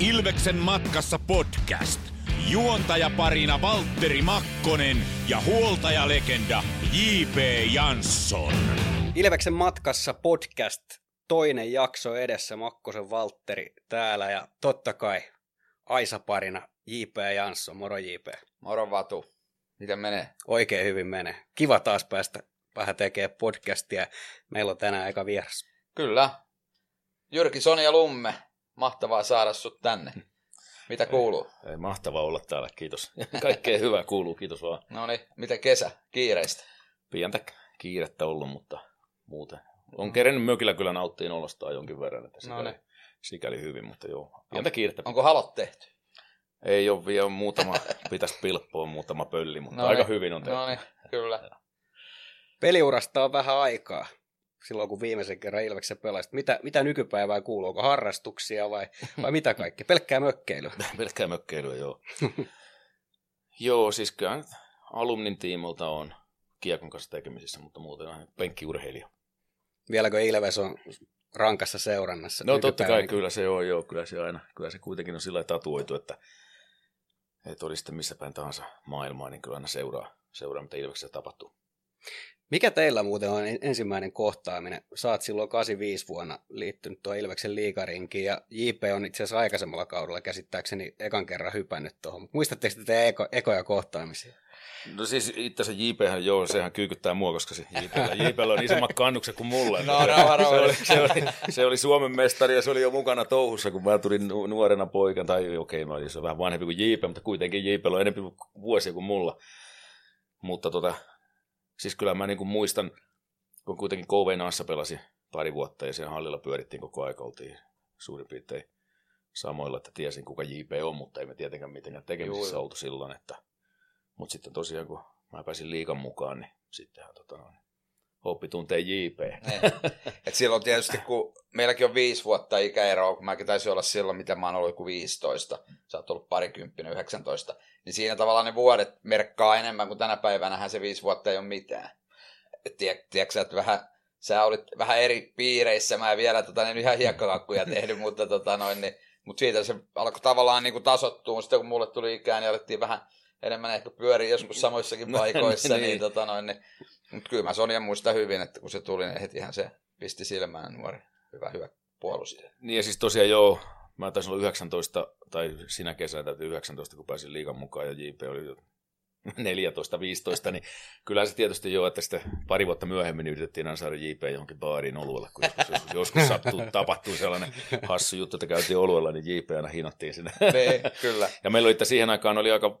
Ilveksen matkassa podcast. Juontajaparina Valtteri Makkonen ja huoltajalegenda J.P. Jansson. Ilveksen matkassa podcast, toinen jakso edessä, Makkosen Valtteri täällä ja totta kai Aisa-parina J.P. Jansson. Moro J.P. Moro Vatu. Miten menee? Oikein hyvin menee. Kiva taas päästä vähän tekemään podcastia. Meillä on tänään aika vieras. Kyllä. Jyrki Sonia Lumme. Mahtavaa saada sut tänne. Mitä kuuluu? Ei, ei mahtavaa olla täällä, kiitos. Kaikkea hyvää kuuluu, kiitos vaan. No niin, miten kesä? Kiireistä? Pientä kiirettä ollut, mutta muuten. On kerennyt mökillä kyllä nauttiin olostaan jonkin verran, että sikäli, Noniin. sikäli hyvin, mutta joo, pientä kiirettä. Onko halot tehty? Ei ole vielä muutama, pitäisi pilppoa muutama pölli, mutta Noniin. aika hyvin on tehty. No niin, kyllä. Peliurasta on vähän aikaa silloin, kun viimeisen kerran Ilveksen pelasit. Mitä, mitä nykypäivää kuuluu? Onko harrastuksia vai, vai mitä kaikki? Pelkkää mökkeilyä. Pelkkää mökkeilyä, joo. joo, siis kyllä alumnin tiimolta on kiekon kanssa tekemisissä, mutta muuten on penkkiurheilija. Vieläkö Ilves on rankassa seurannassa? No totta kai, kyllä se on, joo, kyllä se aina, kyllä se kuitenkin on sillä tatuoitu, että, että oli sitten missä päin tahansa maailmaa, niin kyllä aina seuraa, seuraa mitä Ilveksessä tapahtuu. Mikä teillä muuten on en- ensimmäinen kohtaaminen? Saat silloin 85 vuonna liittynyt tuo Ilveksen liikarinkiin ja JP on itse asiassa aikaisemmalla kaudella käsittääkseni ekan kerran hypännyt tuohon. Muistatteko te teidän eko, ekoja kohtaamisia? No siis itse asiassa JPhän, joo, sehän kyykyttää mua, koska se JPllä, JPllä on isommat kannukset kuin mulla. No, se, rauha, se, rauha. oli, se, oli, se, oli, Suomen mestari ja se oli jo mukana touhussa, kun mä tulin nu- nuorena poikana, tai okei, mä olin se vähän vanhempi kuin JP, mutta kuitenkin JPllä on enemmän vuosia kuin mulla. Mutta tota, siis kyllä mä niinku muistan, kun kuitenkin KV pelasi pari vuotta ja siellä hallilla pyörittiin koko aika, oltiin suurin piirtein samoilla, että tiesin kuka JP on, mutta ei me tietenkään mitenkään tekemisissä oltu silloin, että mutta sitten tosiaan, kun mä pääsin liikan mukaan, niin sittenhän tota, noin, oppi tuntee JP. Niin. Et silloin tietysti, kun meilläkin on viisi vuotta ikäeroa, kun mäkin taisin olla silloin, mitä mä oon ollut joku 15, sä oot ollut parikymppinen, 19, niin siinä tavallaan ne vuodet merkkaa enemmän kuin tänä päivänähän se viisi vuotta ei ole mitään. Et tiedät, tiedätkö että vähän, sä olit vähän eri piireissä, mä en vielä tota, en ihan hiekkakakkuja tehnyt, mutta tota, noin, niin, mutta siitä se alkoi tavallaan niin kuin tasottua, sitten kun mulle tuli ikään, niin alettiin vähän enemmän ehkä pyöriä joskus samoissakin No, paikoissa, niin, niin. niin, tota, noin, niin mutta kyllä mä Sonja muistan hyvin, että kun se tuli, niin hetihän se pisti silmään nuori, hyvä, hyvä puolustaja. Niin ja siis tosiaan joo, mä taisin olla 19, tai sinä kesänä täytyy 19, kun pääsin liikan mukaan ja JP oli jo 14-15, niin kyllä se tietysti joo, että sitten pari vuotta myöhemmin yritettiin aina saada JP johonkin baariin oluella, kun joskus, joskus, sattuu, tapahtuu sellainen hassu juttu, että käytiin oluella, niin JP aina hinattiin sinne. Niin, kyllä. Ja meillä oli, että siihen aikaan oli aika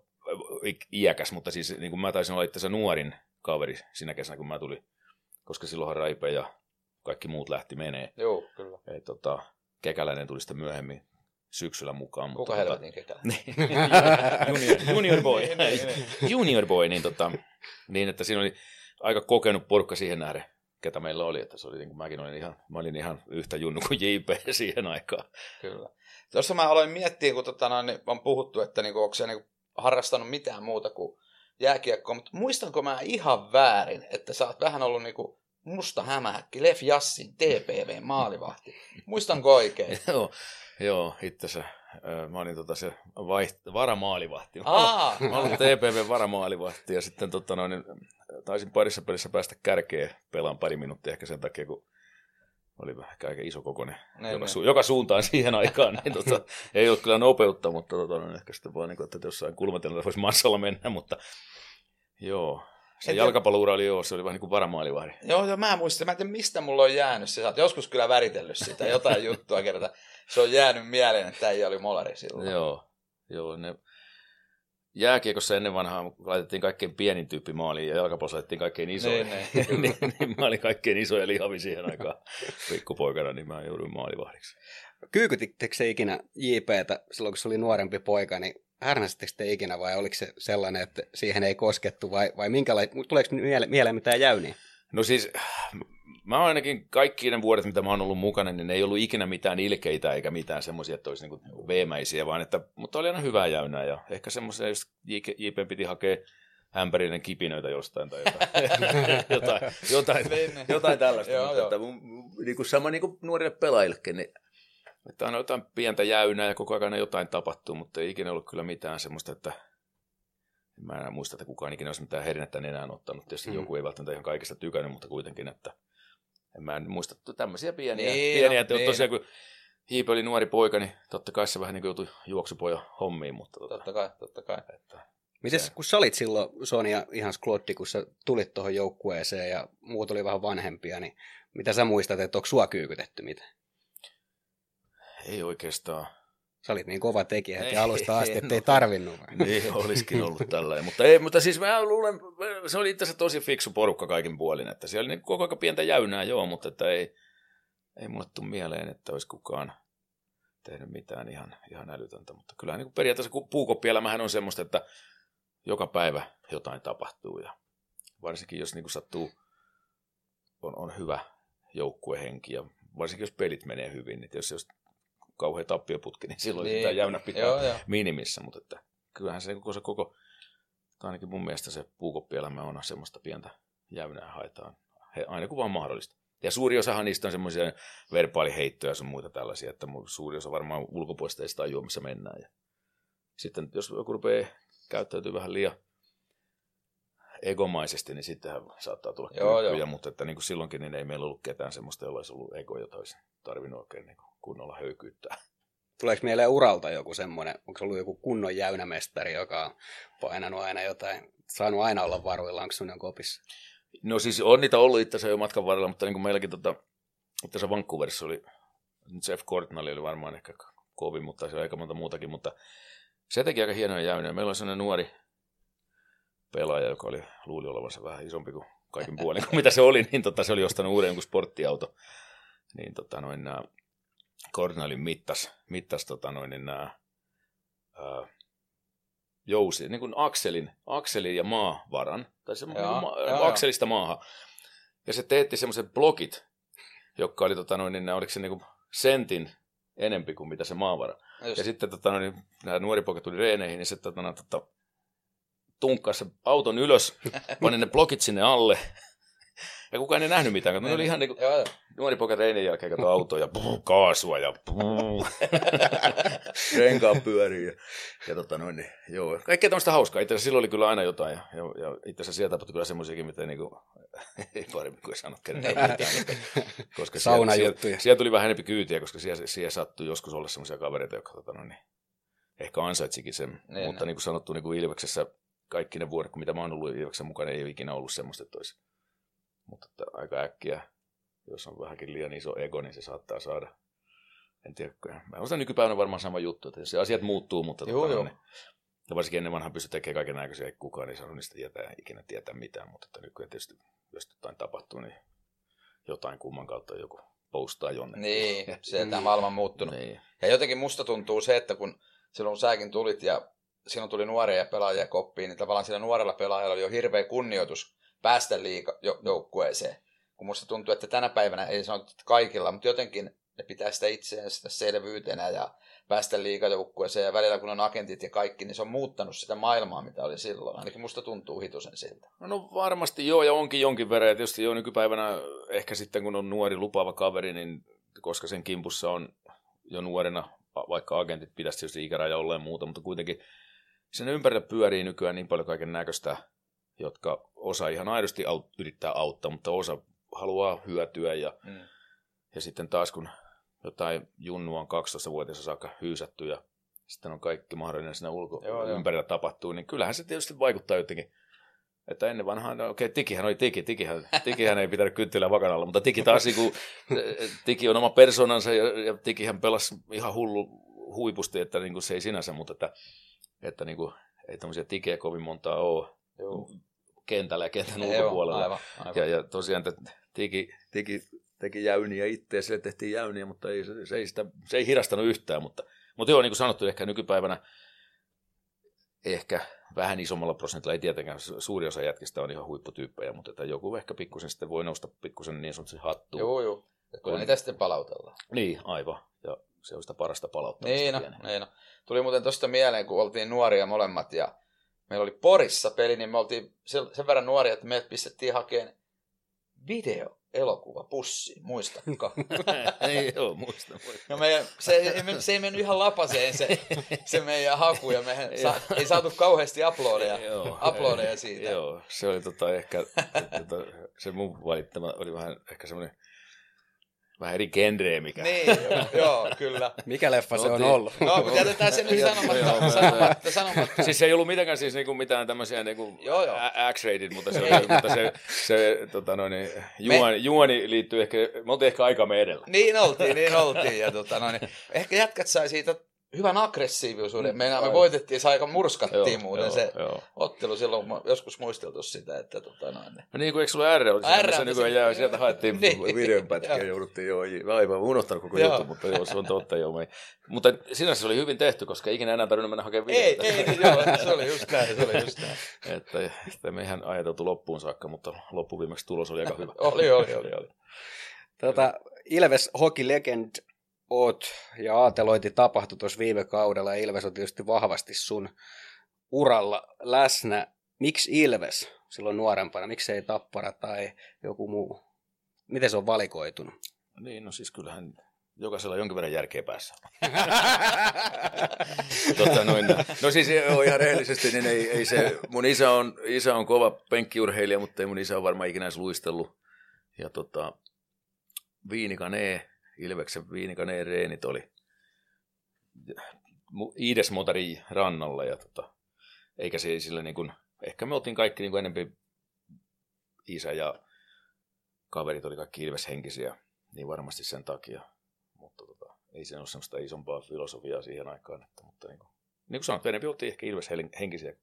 ik- iäkäs, mutta siis niin kuin mä taisin olla itse nuorin kaveri sinä kesänä, kun mä tulin, koska silloinhan Raipe ja kaikki muut lähti menee. Joo, kyllä. Ja, tota, Kekäläinen tuli sitten myöhemmin syksyllä mukaan. Mutta, Kuka tota, helvetin niin, junior, junior boy. Niin, niin, junior boy, niin, tota, niin että siinä oli aika kokenut porukka siihen nähden, ketä meillä oli. Että se oli, niin kuin mäkin olin ihan, mä olin ihan yhtä junnu kuin JP siihen aikaan. Kyllä. Tuossa mä aloin miettiä, kun tota, noin, on puhuttu, että niinku, onko se niinku, harrastanut mitään muuta kuin jääkiekkoa, mutta muistanko mä ihan väärin, että sä oot vähän ollut niinku musta hämähäkki, Lef Jassin TPV maalivahti. Muistanko oikein? joo, joo itse asiassa. Mä olin tota se vaiht- varamaalivahti. Mä Aa, Mä olin TPV varamaalivahti ja sitten tota noin, taisin parissa pelissä päästä kärkeen pelaan pari minuuttia ehkä sen takia, kun oli vähän aika iso kokoinen Niin, joka, niin. su- joka, suuntaan siihen aikaan. Niin tota, ei ollut kyllä nopeutta, mutta tota, no, ehkä sitten vaan, niin kuin, että jossain kulmatelilla voisi massalla mennä, mutta joo. Se Et- jalkapalloura oli joo, se oli vähän niin kuin varamaalivahti. Joo, joo, mä muistan. Mä en tiedä, mistä mulla on jäänyt se. Sä oot joskus kyllä väritellyt sitä, jotain juttua kerta. Se on jäänyt mieleen, että ei oli molari silloin. Joo, joo ne jääkiekossa ennen vanhaa laitettiin kaikkein pienin tyyppi maaliin ja jalkapallossa laitettiin kaikkein isoja. Niin, niin, kyllä. niin, niin, mä olin kaikkein iso ja lihavi siihen aikaan pikkupoikana, niin mä jouduin maalivahdiksi. Kyykytittekö se ikinä JPtä silloin, kun se oli nuorempi poika, niin härnäsittekö te ikinä vai oliko se sellainen, että siihen ei koskettu vai, vai minkälainen, tuleeko miele- mieleen mitään jäyniä? No siis, mä ainakin kaikki ne vuodet, mitä mä oon ollut mukana, niin ne ei ollut ikinä mitään ilkeitä eikä mitään semmoisia, että olisi niinku veemäisiä, vaan että, mutta oli aina hyvää jäynää ja ehkä semmoisia, just JP piti hakea ämpärinen kipinöitä jostain tai jotain, jotain, jotain, Niin, niin. jotain tällaista. Joo, mutta joo. että niin kuin sama niin kuin nuorille pelaajillekin, niin Että on jotain pientä jäynää ja koko ajan jotain tapahtuu, mutta ei ikinä ollut kyllä mitään semmoista, että en mä enää muista, että kukaan ikinä olisi mitään herinnettä enää ottanut. Tietysti mm. joku ei välttämättä ihan kaikista tykännyt, mutta kuitenkin, että en mä en muista tämmöisiä pieniä, Niin, pieniä no, että niin. tosiaan kun Hiipe oli nuori poika, niin totta kai se vähän niin kuin joutui juoksupoja hommiin, mutta tota, Totta kai, totta kai. että, Mites, Se- kun sä olit silloin Sonia ihan sklotti, kun sä tulit tuohon joukkueeseen ja muut oli vähän vanhempia, niin mitä sä muistat, että onko sua kyykytetty mitä? ei oikeastaan. Sä olit niin kova tekijä heti alusta asti, ettei oo. tarvinnut. Niin, olisikin ollut tällainen. Mutta, ei, mutta siis mä luulen, se oli itse asiassa tosi fiksu porukka kaikin puolin, että siellä oli niin koko ajan pientä jäynää joo, mutta että ei, ei mulle tule mieleen, että olisi kukaan tehnyt mitään ihan, ihan älytöntä. Mutta kyllähän niin periaatteessa puukoppielämähän on semmoista, että joka päivä jotain tapahtuu ja varsinkin jos niin sattuu, on, on hyvä joukkuehenki ja varsinkin jos pelit menee hyvin, niin jos jos kauhean tappioputki, niin silloin niin. sitä jäynä pitää Joo, joo. minimissä, mutta että kyllähän se koko, se koko tai ainakin mun mielestä se puukoppielämä on semmoista pientä jäynää haetaan, he, aina kun vaan mahdollista. Ja suuri osahan niistä on semmoisia verbaaliheittoja ja sun muita tällaisia, että suuri osa varmaan ulkopuolista ei sitä tajua, missä mennään. Ja sitten jos joku rupeaa käyttäytyy vähän liian egomaisesti, niin sittenhän saattaa tulla Joo, kyykkyjä, joo. mutta että niin kuin silloinkin niin ei meillä ollut ketään semmoista, jolla olisi ollut ego, jota olisi tarvinnut oikein niin kunnolla höykyyttää. Tuleeko mieleen uralta joku semmoinen, onko se ollut joku kunnon jäynämestari, joka on painanut aina jotain, saanut aina olla varuilla, onko semmoinen kopissa? No siis on niitä ollut itse asiassa jo matkan varrella, mutta niin kuin meilläkin tota, itse asiassa Vancouverissa oli, nyt Jeff Cortnall oli varmaan ehkä kovin, mutta se oli aika monta muutakin, mutta se teki aika hienoja jäyniä. Meillä oli sellainen nuori pelaaja, joka oli, luuli olevansa vähän isompi kuin kaikin puolin kuin mitä se oli, niin tota, se oli ostanut uuden jonkun sporttiauto. Niin tota, noin nämä Cortnallin mittas, mittas tota, noin, niin nämä ää, jousi, niin kuin akselin, akselin ja maavaran, tai se Joo, ma- joo. akselista maahan. Ja se teetti semmoiset blokit, jotka oli, tota, noin, niin, oliko se niin kuin sentin enempi kuin mitä se maavara. Just. Ja sitten tota, noin, nämä nuori poika tuli reeneihin, niin se tota, tota, tunkkasi se auton ylös, pani ne blokit sinne alle. Ja kukaan ei nähnyt mitään, ne oli ihan niin kuin, nuori poika reinin jälkeen katsoi autoa ja puh, kaasua ja puh, renkaan pyörii. Ja, ja tota noin, niin, joo. Kaikkea tämmöistä hauskaa. Itse asiassa silloin oli kyllä aina jotain. Ja, ja, ja itse asiassa sieltä tapahtui kyllä semmoisiakin, mitä niinku, ei paremmin kuin sanot kenellekään mitään. Koska, koska siellä, siellä, siellä, tuli vähän enempi kyytiä, koska siellä, siellä sattui joskus olla semmoisia kavereita, jotka tota noin, niin, ehkä ansaitsikin sen. Niin, Mutta niin kuin sanottu, niin kuin Ilveksessä kaikki ne vuodet, kun mitä mä oon ollut Ilveksen mukana, ei ole ikinä ollut semmoista, että olisi. Mutta että aika äkkiä, jos on vähänkin liian iso ego, niin se saattaa saada. En tiedä, mä osaan nykypäivänä varmaan sama juttu, että jos se asiat muuttuu, mutta Joo, tota, joo. Niin, ja varsinkin ennen vanhan pystyi tekemään kaiken näköisiä, ei kukaan ei saanut niistä tietää, ikinä tietää mitään, mutta että nykyään tietysti, jos jotain tapahtuu, niin jotain kumman kautta joku postaa jonnekin. Niin, se tämä maailma on muuttunut. Niin. Ja jotenkin musta tuntuu se, että kun silloin säkin tulit ja silloin tuli nuoria pelaajia koppiin, niin tavallaan sillä nuorella pelaajalla oli jo hirveä kunnioitus päästä liiga jo- joukkueeseen. Kun musta tuntuu, että tänä päivänä ei sanota kaikilla, mutta jotenkin ne pitää sitä itseensä selvyytenä ja päästä liigajoukkueeseen ja välillä kun on agentit ja kaikki, niin se on muuttanut sitä maailmaa, mitä oli silloin. Ainakin musta tuntuu hitusen siltä. No varmasti joo, ja onkin jonkin verran. Ja tietysti jo nykypäivänä ehkä sitten, kun on nuori lupaava kaveri, niin koska sen kimpussa on jo nuorena, va- vaikka agentit pitäisi tietysti ikäraja olla ja muuta, mutta kuitenkin sen ympärillä pyörii nykyään niin paljon kaiken näköistä, jotka osa ihan aidosti aut- yrittää auttaa, mutta osa haluaa hyötyä ja, Mm. ja sitten taas kun jotain junnua on 12-vuotias saakka hyysätty ja sitten on kaikki mahdollinen siinä ulko Joo, joo. ympärillä tapahtuu, niin kyllähän se tietysti vaikuttaa jotenkin. Että ennen vanhaan, no okei, Tikihän oli Tiki, Tikihän, Tikihän ei pitänyt kynttilää vakanalla, mutta Tiki taas, niin kuin, Tiki on oma persoonansa ja, ja Tikihän pelasi ihan hullu huipusti, että niin kuin se ei sinänsä, mutta että, että niin kuin, ei tämmöisiä Tikejä kovin montaa ole Joo. kentällä ja kentän Joo, ulkopuolella. aivan, aivan. Ja, ja tosiaan että tiki, tiki, teki jäyniä itse sille tehtiin jäyniä, mutta ei, se, se, ei sitä, se ei hirastanut yhtään. Mutta, mutta joo, niin kuin sanottu, ehkä nykypäivänä ehkä vähän isommalla prosentilla, ei tietenkään su- suuri osa jätkistä on ihan huipputyyppejä, mutta että joku ehkä pikkusen sitten voi nousta pikkusen niin sanotusti hattuun. Joo, joo. On. niitä sitten palautellaan. Niin, aivan. Se on sitä parasta palauttamista. Niin no, niin no. Tuli muuten tuosta mieleen, kun oltiin nuoria molemmat ja meillä oli Porissa peli, niin me oltiin sen verran nuoria, että meidät pistettiin hakemaan video elokuva pussi, muistatko? ei, joo, muista, muista. No meidän, se, ei, se ei mennyt ihan lapaseen se, se meidän haku ja mehän sa, ei saatu kauheasti uploadeja, Joo, uploadeja ei, siitä. Joo, se oli tota ehkä, tota, se mun valittama oli vähän ehkä semmoinen vähän eri genreä, mikä... Niin, joo, joo, kyllä. Mikä leffa se on Oltiin- ollut? No, mutta jätetään se nyt sanomatta, sanomatta, sanomatta. Siis se ei ollut mitenkään siis niinku mitään tämmöisiä niinku Joo, joo. X-rated, mutta se, oli, mutta se, se tota noin, niin, juoni, juoni liittyy ehkä, me oltiin ehkä aikamme edellä. Niin oltiin, niin oltiin. Ja tota, no, niin, ehkä jätkät sai siitä hyvän aggressiivisuuden. Me, me voitettiin, se aika murskattiin Joo, muuten joo, se joo. ottelu silloin, joskus muisteltu sitä, että tota, noin, niin. No niin kuin eikö sulla R oli R, missä nykyään se- jää, sieltä haettiin Niin. videonpätkiä, Joo. jouduttiin jo, aivan unohtanut koko Joo. juttu, mutta joo, se on totta joo. Me, mutta sinänsä se oli hyvin tehty, koska ei ikinä enää tarvinnut mennä hakemaan ei, videota. ei, joo, se oli just näin, se oli just näin. Että sitä me ihan ajateltu loppuun saakka, mutta loppuviimeksi tulos oli aika hyvä. Oli, oli, oli, oli. Tota, Ilves Hockey Legend oot ja aatelointi tapahtui tuossa viime kaudella ja Ilves on tietysti vahvasti sun uralla läsnä. Miksi Ilves silloin nuorempana? Miksi ei Tappara tai joku muu? Miten se on valikoitunut? Niin, no siis kyllähän jokaisella on jonkin verran järkeä päässä. tota, noin, no siis joo, ihan rehellisesti, niin ei, ei se, mun isä on, isä on kova penkkiurheilija, mutta ei mun isä ole varmaan ikinä luistellut. Ja tota, Viinikanee, Ilveksen Viinikanee reenit oli mu- Iidesmotarin rannalla ja tota, eikä se sillä niin kuin, ehkä me oltiin kaikki niin kuin enempi isä ja kaverit oli kaikki Ilves-henkisiä, niin varmasti sen takia. Mutta tota, ei se ole semmoista isompaa filosofiaa siihen aikaan. Että, mutta niin kuin, niin kuin sanottu, enempi oltiin ehkä Ilves-henkisiä.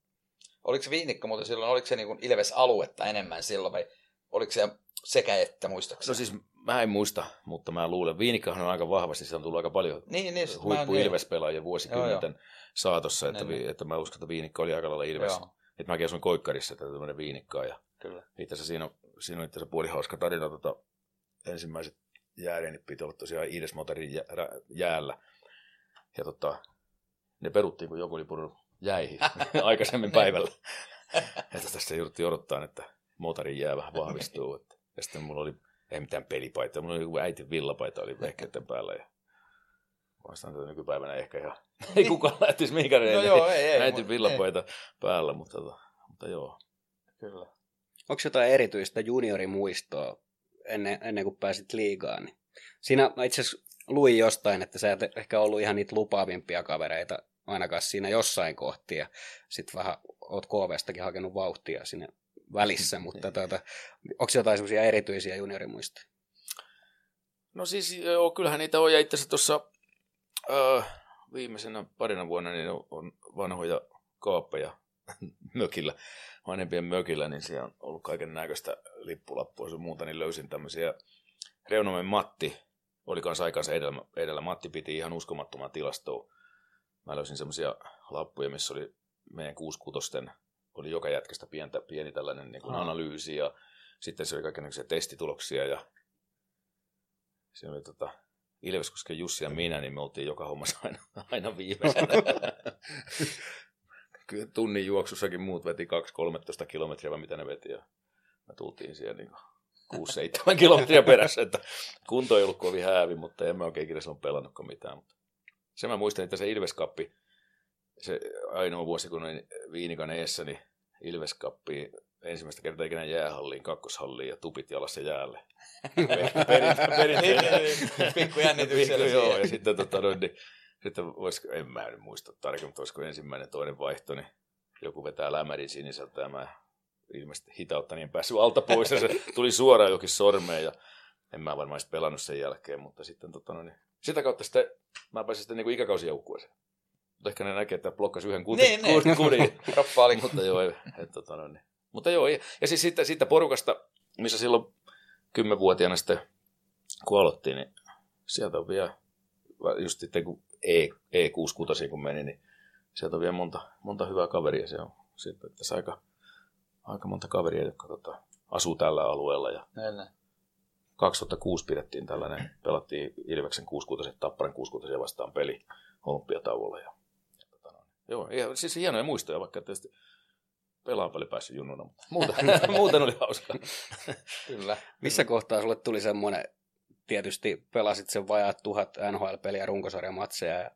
Oliko se Viinikka muuten silloin, oliko se niin kuin Ilves-aluetta enemmän silloin vai oliko se sekä että muistaakseni? No siis mä en muista, mutta mä luulen, Viinikkahan on aika vahvasti, siitä on tullut aika paljon niin, niin, mä- huippu niin. Ilves-pelaajia vuosikymmenten saatossa, että, Niin, vi, että mä uskon, että Viinikka oli aika lailla Ilves. Joo, Että mäkin asuin Koikkarissa, että tämmöinen Viinikkaa ja kyllä. itse asiassa siinä on, siinä on itse asiassa puoli hauska tarina. Tota, ensimmäiset jääreenit piti olla tosiaan Iidesmotarin jä, rä- jäällä. Ja tota, ne peruttiin, kun joku oli purunut jäihin aikaisemmin päivällä. että tästä jouduttiin odottaa, että motorin jää vähän vahvistuu. Että, ja sitten mulla oli, ei mitään pelipaita, mulla oli joku äitin villapaita oli vehkeiden päällä. Ja vastaan tätä nykypäivänä ehkä ihan, ei kukaan lähtisi mihinkään No reeniin. joo, ei, ei. äitin villapaita päällä, mutta, tota, mutta joo. ei, Kyllä. Onko jotain erityistä juniorimuistoa ennen, ennen kuin pääsit liigaan? Niin siinä mä itse asiassa luin jostain, että sä et ehkä ollut ihan niitä lupaavimpia kavereita ainakaan siinä jossain kohti ja sitten vähän oot KVstakin hakenut vauhtia sinne välissä, mutta tuota, onko jotain semmoisia erityisiä juniorimuistoja? No siis joo, kyllähän niitä on, ja itse asiassa tuossa äh, viimeisenä parina vuonna niin on- on vanhoja kaappeja mökillä, vanhempien mökillä, niin siellä on ollut kaiken näköistä lippulappua sun muuta, niin löysin tämmöisiä, Reunomen Matti oli kanssa aikansa edellä, edellä, Matti piti ihan uskomattoman tilastoa. Mä löysin semmoisia lappuja, missä oli meidän kuuskutosten, oli joka jätkästä pientä, pieni tällainen niin kuin analyysi, ja sitten se oli kaikenlaisia testituloksia, ja se oli tota, Ilveskosken Jussi ja minä, niin me oltiin joka hommassa aina, aina viimeisenä. Kyllä tunnin juoksussakin muut veti 2-13 kilometriä, vai mitä ne veti, ja me tultiin siellä niin 6-7 kilometriä perässä, että kunto ei ollut kovin häävi, mutta en mä oikein ikinä silloin pelannutkaan mitään. Mutta se mä muistan, että se Ilveskappi, se ainoa vuosi, kun olin Viinikan eessä, niin Ilveskappi ensimmäistä kertaa ikinä jäähalliin, kakkoshalliin ja tupit jalassa jäälle. Niin, niin, niin. Pikku jännityksellä joo, ja sitten, tota, noin, niin, sitten voisiko, en mä nyt muista tarkemmin, mutta olisiko ensimmäinen toinen vaihto, niin joku vetää lämärin siniseltä ja mä ilmeisesti hitautta niin en päässyt alta pois ja se tuli suoraan jokin sormeen ja en mä varmaan pelannut sen jälkeen, mutta sitten tota, no, niin, sitä kautta sitten mä pääsin sitten niin ikäkausijoukkueeseen. Ehkä ne näkee, että blokkasi yhden kudin. Niin, niin. kudin. Roppa oli. mutta joo, et, tota, no, niin. mutta joo, ja, ja siis siitä, siitä porukasta, missä silloin kymmenvuotiaana sitten kun aloittiin, niin sieltä on vielä, just sitten kun E, E66 kun meni, niin sieltä on vielä monta, monta hyvää kaveria. Se on sitten tässä aika, aika monta kaveria, jotka tota, asuu tällä alueella. Ja Näin, näin. 2006 pidettiin tällainen, pelattiin Ilveksen 66 Tapparan 66 vastaan peli olympiatauolla. Ja, tota, joo, ja, siis hienoja muistoja, vaikka tietysti pelaan paljon päässyt junnuna, mutta muuten, muuten oli hauskaa. Kyllä. Missä kohtaa sulle tuli semmoinen, tietysti pelasit sen vajaat tuhat NHL-peliä, runkosarjamatseja ja,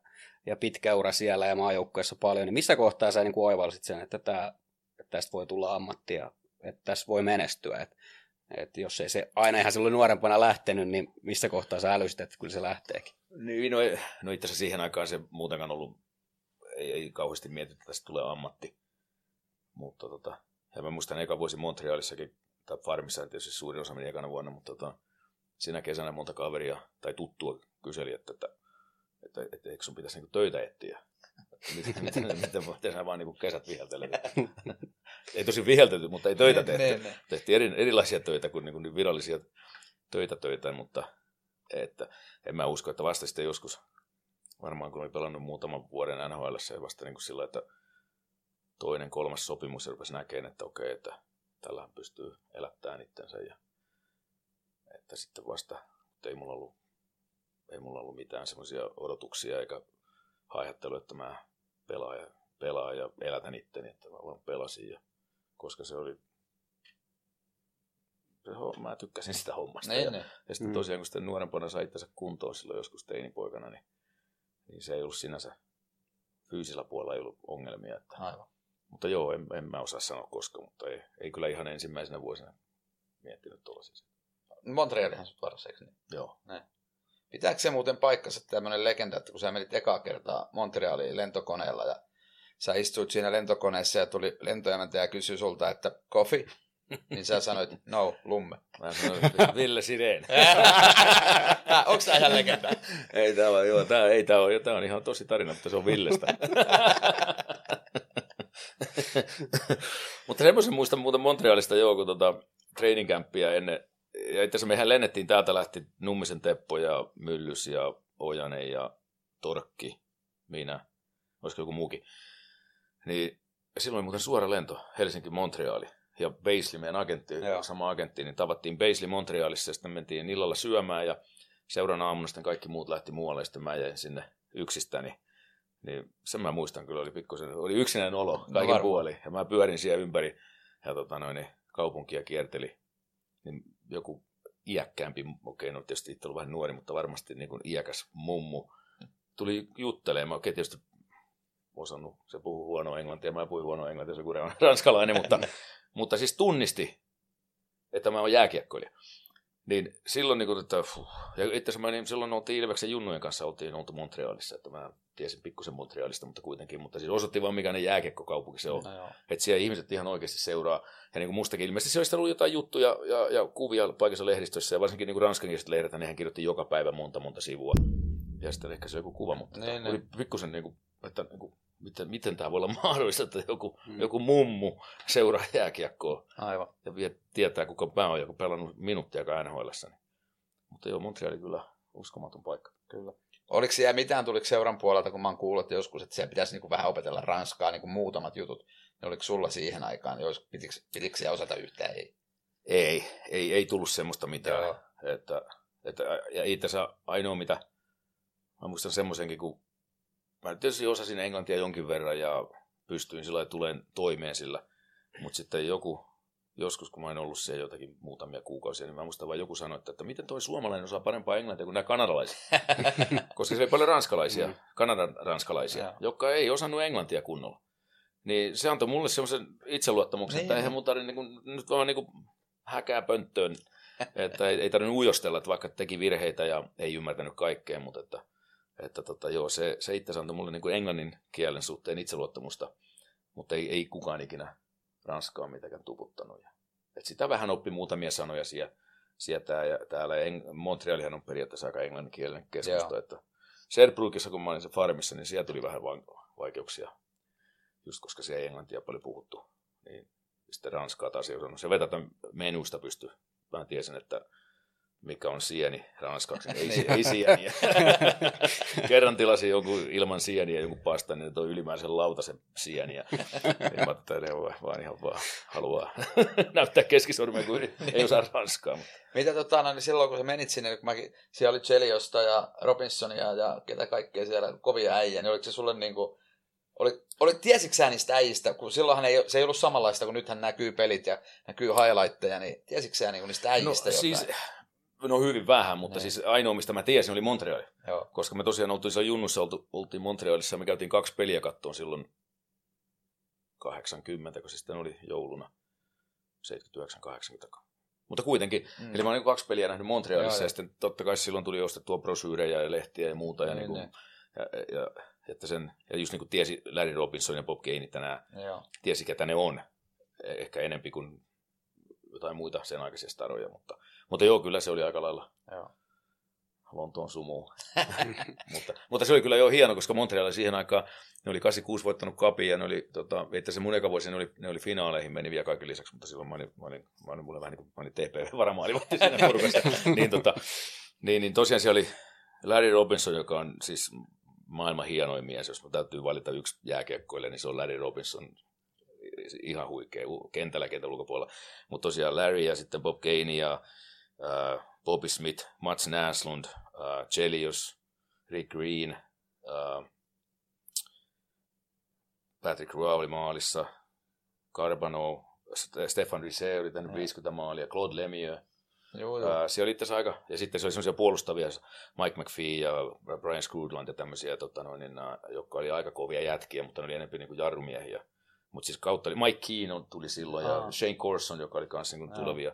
ja pitkä ura siellä ja maajoukkueessa paljon, niin missä kohtaa sä niin kuin oivalsit sen, että, tää, että tästä voi tulla ammattia, että tässä voi menestyä, että että jos ei se aina ihan silloin nuorempana lähtenyt, niin missä kohtaa sä älysit, että kyllä se lähteekin? Niin, no, no itse asiassa siihen aikaan se muutenkaan ollut, ei, ei kauheasti mietitty, että tästä tulee ammatti. Mutta tota, ja mä muistan eka vuosi Montrealissakin, tai Farmissa tietysti suurin osa meni ekana vuonna, mutta tota, siinä kesänä monta kaveria tai tuttua kyseli, että, että, että, että, että eikö sun pitäisi niinku töitä etsiä. Miten, miten, miten, miten sä vaan niinku kesät viheltelet. ei tosi viheltelty, mutta ei töitä tehty. Ne, ne. Tehtiin eri, erilaisia töitä kuin niinku virallisia töitä töitä, mutta että en mä usko, että vasta sitten joskus, varmaan kun oli pelannut muutaman vuoden NHL, ja vasta niin kuin sillä, että toinen, kolmas sopimus ja rupesi näkemään, että okei, että tällähän pystyy elättämään itsensä ja että sitten vasta, että ei mulla ollut, ei mulla ollut mitään semmoisia odotuksia eikä haihattelu, että mä pelaan ja, pelaan ja elätän itteni, että mä vaan pelasin ja koska se oli se, mä tykkäsin sitä hommasta. Ne, ja, ne. ja sitten mm. tosiaan, kun sitten nuorempana sai itsensä kuntoon silloin joskus teinipoikana, niin, niin se ei ollut sinänsä fyysisellä puolella ei ollut ongelmia. Että, Aivan. Mutta joo, en, en mä osaa sanoa koska, mutta ei, ei kyllä ihan ensimmäisenä vuosina miettinyt tuollaisia. Montrealihan sut eikö niin? Joo. Näin. Pitääkö se muuten paikkansa tämmöinen legenda, että kun sä menit ekaa kertaa Montrealiin lentokoneella ja sä istuit siinä lentokoneessa ja tuli lentoemäntä ja kysyi sulta, että kofi, niin sä sanoit, no, lumme. Mä sanoin, Ville Sireen. Onko tämä ihan legenda? ei tämä ole, joo, tämä, ei tämä ole, tämä on ihan tosi tarina, mutta se on Villestä. Mutta semmoisen muistan muuten Montrealista joo, kun tota, training campia ennen, ja itse asiassa mehän lennettiin, täältä lähti Nummisen Teppo ja Myllys ja Ojanen ja Torkki, minä, olisiko joku muukin. Niin silloin oli muuten suora lento Helsinki-Montreali ja Beisli, meidän agentti, Joo. sama agentti, niin tavattiin Beisli Montrealissa ja sitten mentiin illalla syömään ja seuraan aamuna sitten kaikki muut lähti muualle ja sitten mä jäin sinne yksistäni. Niin sen mä muistan kyllä, oli pikkusen, oli yksinäinen olo kaiken no puoli. Ja mä pyörin siellä ympäri ja tota noin, niin kaupunkia kierteli. Niin joku iäkkäämpi, okei, no tietysti itse ollut vähän nuori, mutta varmasti niin kuin iäkäs mummu tuli juttelemaan. Okei, tietysti osannut, se puhuu huonoa englantia, mä puhuin huonoa englantia, se on ranskalainen, mutta, mutta siis tunnisti, että mä oon jääkiekkoilija. Niin silloin, niin kuin, että, fuh, ja itse asiassa niin silloin oltiin Ilveksen junnujen kanssa, oltiin oltu Montrealissa, että mä tiesin pikkusen Montrealista, mutta kuitenkin, mutta siis osoitti vaan mikä ne jääkiekkokaupunki se on. No, että siellä ihmiset ihan oikeasti seuraa, ja niin kuin mustakin ilmeisesti se olisi ollut jotain juttuja ja, ja kuvia paikassa lehdistössä, ja varsinkin niin ranskankieliset lehdet, nehän kirjoitti joka päivä monta monta sivua. Ja sitten ehkä se joku kuva, mutta ne. oli pikkusen niin kuin, että niin kuin, miten, miten tämä voi olla mahdollista, että joku, hmm. joku mummu seuraa jääkiekkoa. Aivan. Ja vie, tietää, kuka mä oon, joku pelannut minuuttia nhl niin. Mutta joo, Montreali kyllä uskomaton paikka. Kyllä. Oliko siellä mitään, tuliko seuran puolelta, kun mä oon kuullut että joskus, että siellä pitäisi niinku vähän opetella ranskaa, niinku muutamat jutut. Niin oliko sulla siihen aikaan, niin pitikö, pitikö siellä osata yhtään? Ei. Ei, ei, ei tullut semmoista mitään. Joo. Että, että, ja itse asiassa ainoa mitä, mä muistan semmoisenkin, kun mä tietysti osasin englantia jonkin verran ja pystyin sillä tulen toimeen sillä, mutta sitten joku, joskus kun mä en ollut siellä jotakin muutamia kuukausia, niin mä muistan vaan joku sanoi, että, että miten toi suomalainen osaa parempaa englantia kuin nämä kanadalaiset. Koska se oli paljon ranskalaisia, mm. kanadan ranskalaisia, yeah. jotka ei osannut englantia kunnolla. Niin se antoi mulle semmoisen itseluottamuksen, että niin. eihän mun tarvitse niin nyt vaan niin häkää pönttöön, että ei, ei tarvinnut ujostella, että vaikka teki virheitä ja ei ymmärtänyt kaikkea, mutta että että tota, joo, se, se itse antoi mulle niin kuin englannin kielen suhteen itseluottamusta, mutta ei, ei kukaan ikinä ranskaa mitenkään tuputtanut. Ja, et sitä vähän oppi muutamia sanoja siellä, sieltä ja täällä. Montrealihan on periaatteessa aika englanninkielinen keskusta. Joo. Että Sherbrookeissa, kun mä olin se farmissa, niin siellä tuli vähän vaikeuksia, just koska siellä ei englantia paljon puhuttu. Niin sitten ranskaa taas ei osannut. Se vetätä menuista pysty. Mä tiesin, että mikä on sieni ranskaksi, ei, niin. ei sieniä. Kerran tilasin jonkun ilman sieniä jonkun pastan, niin toi ylimääräisen lautasen sieniä. Ja mä että ne vaan ihan vaan haluaa näyttää keskisormen, kun ei osaa ranskaa. Mutta. Mitä tota, no, niin silloin kun sä menit sinne, kun mäkin, siellä oli Cheliosta ja Robinsonia ja ketä kaikkea siellä, kovia äijä, niin oliko se sulle niin kuin, Oli, oli, tiesitkö sä niistä äijistä, kun silloinhan ei, se ei ollut samanlaista, kun nythän näkyy pelit ja näkyy highlightteja, niin tiesitkö sä niin niistä äijistä no, jotain? siis, no hyvin vähän, mutta Niin. siis ainoa, mistä mä tiesin, oli Montreal. Joo. Koska me tosiaan oltiin siellä junnussa, oltu, oltiin Montrealissa ja me käytiin kaksi peliä kattoon silloin 80, kun se sitten oli jouluna. 79-80. Mutta kuitenkin, Mm. eli mä olin kaksi peliä nähnyt Montrealissa Joo, ja sitten totta kai silloin tuli ostettua brosyyrejä ja lehtiä ja muuta. Ja, Niin, niin, niin. kuin, ja, ja, että sen, ja just niin kuin tiesi Larry Robinson ja Bob Gainey tänään, Joo. tiesi ketä ne on. Ehkä enempi kuin jotain muita sen aikaisia staroja, mutta, mutta joo, kyllä se oli aika lailla Joo. Lontoon sumu. mutta, mutta, se oli kyllä jo hieno, koska Montreal siihen aikaan, ne oli 86 voittanut kapia, ja ne oli, tota, itse asiassa mun eka vuosi, ne oli, ne oli finaaleihin, meni vielä kaiken lisäksi, mutta silloin mä olin, mä olin, mä olin mulle vähän niin kuin, mä olin TPV-varamaalivotti siinä porukassa. niin, tota, niin, niin tosiaan se oli Larry Robinson, joka on siis maailman hienoin mies, jos mä täytyy valita yksi jääkiekkoille, niin se on Larry Robinson, ihan huikea kentällä kentän ulkopuolella. Mutta tosiaan Larry ja sitten Bob Gainey ja äh, Bobby Smith, Mats Näslund, äh, Chelios, Rick Green, äh, Patrick Roy oli maalissa, Carbano, St- Stefan Risse oli Joo. 50 maalia, Claude Lemieux. Joo, joo. Ää, siellä oli itse aika, ja sitten se oli semmoisia puolustavia, Mike McPhee ja Brian Scrudland ja tämmöisiä, tota noin, niin, nää, jotka oli aika kovia jätkiä, mutta ne oli enemmän niin kuin jarrumiehiä. Mutta siis kautta oli, Mike Keenon tuli silloin Aa. ja Shane Corson, joka oli kanssa niin tulevia,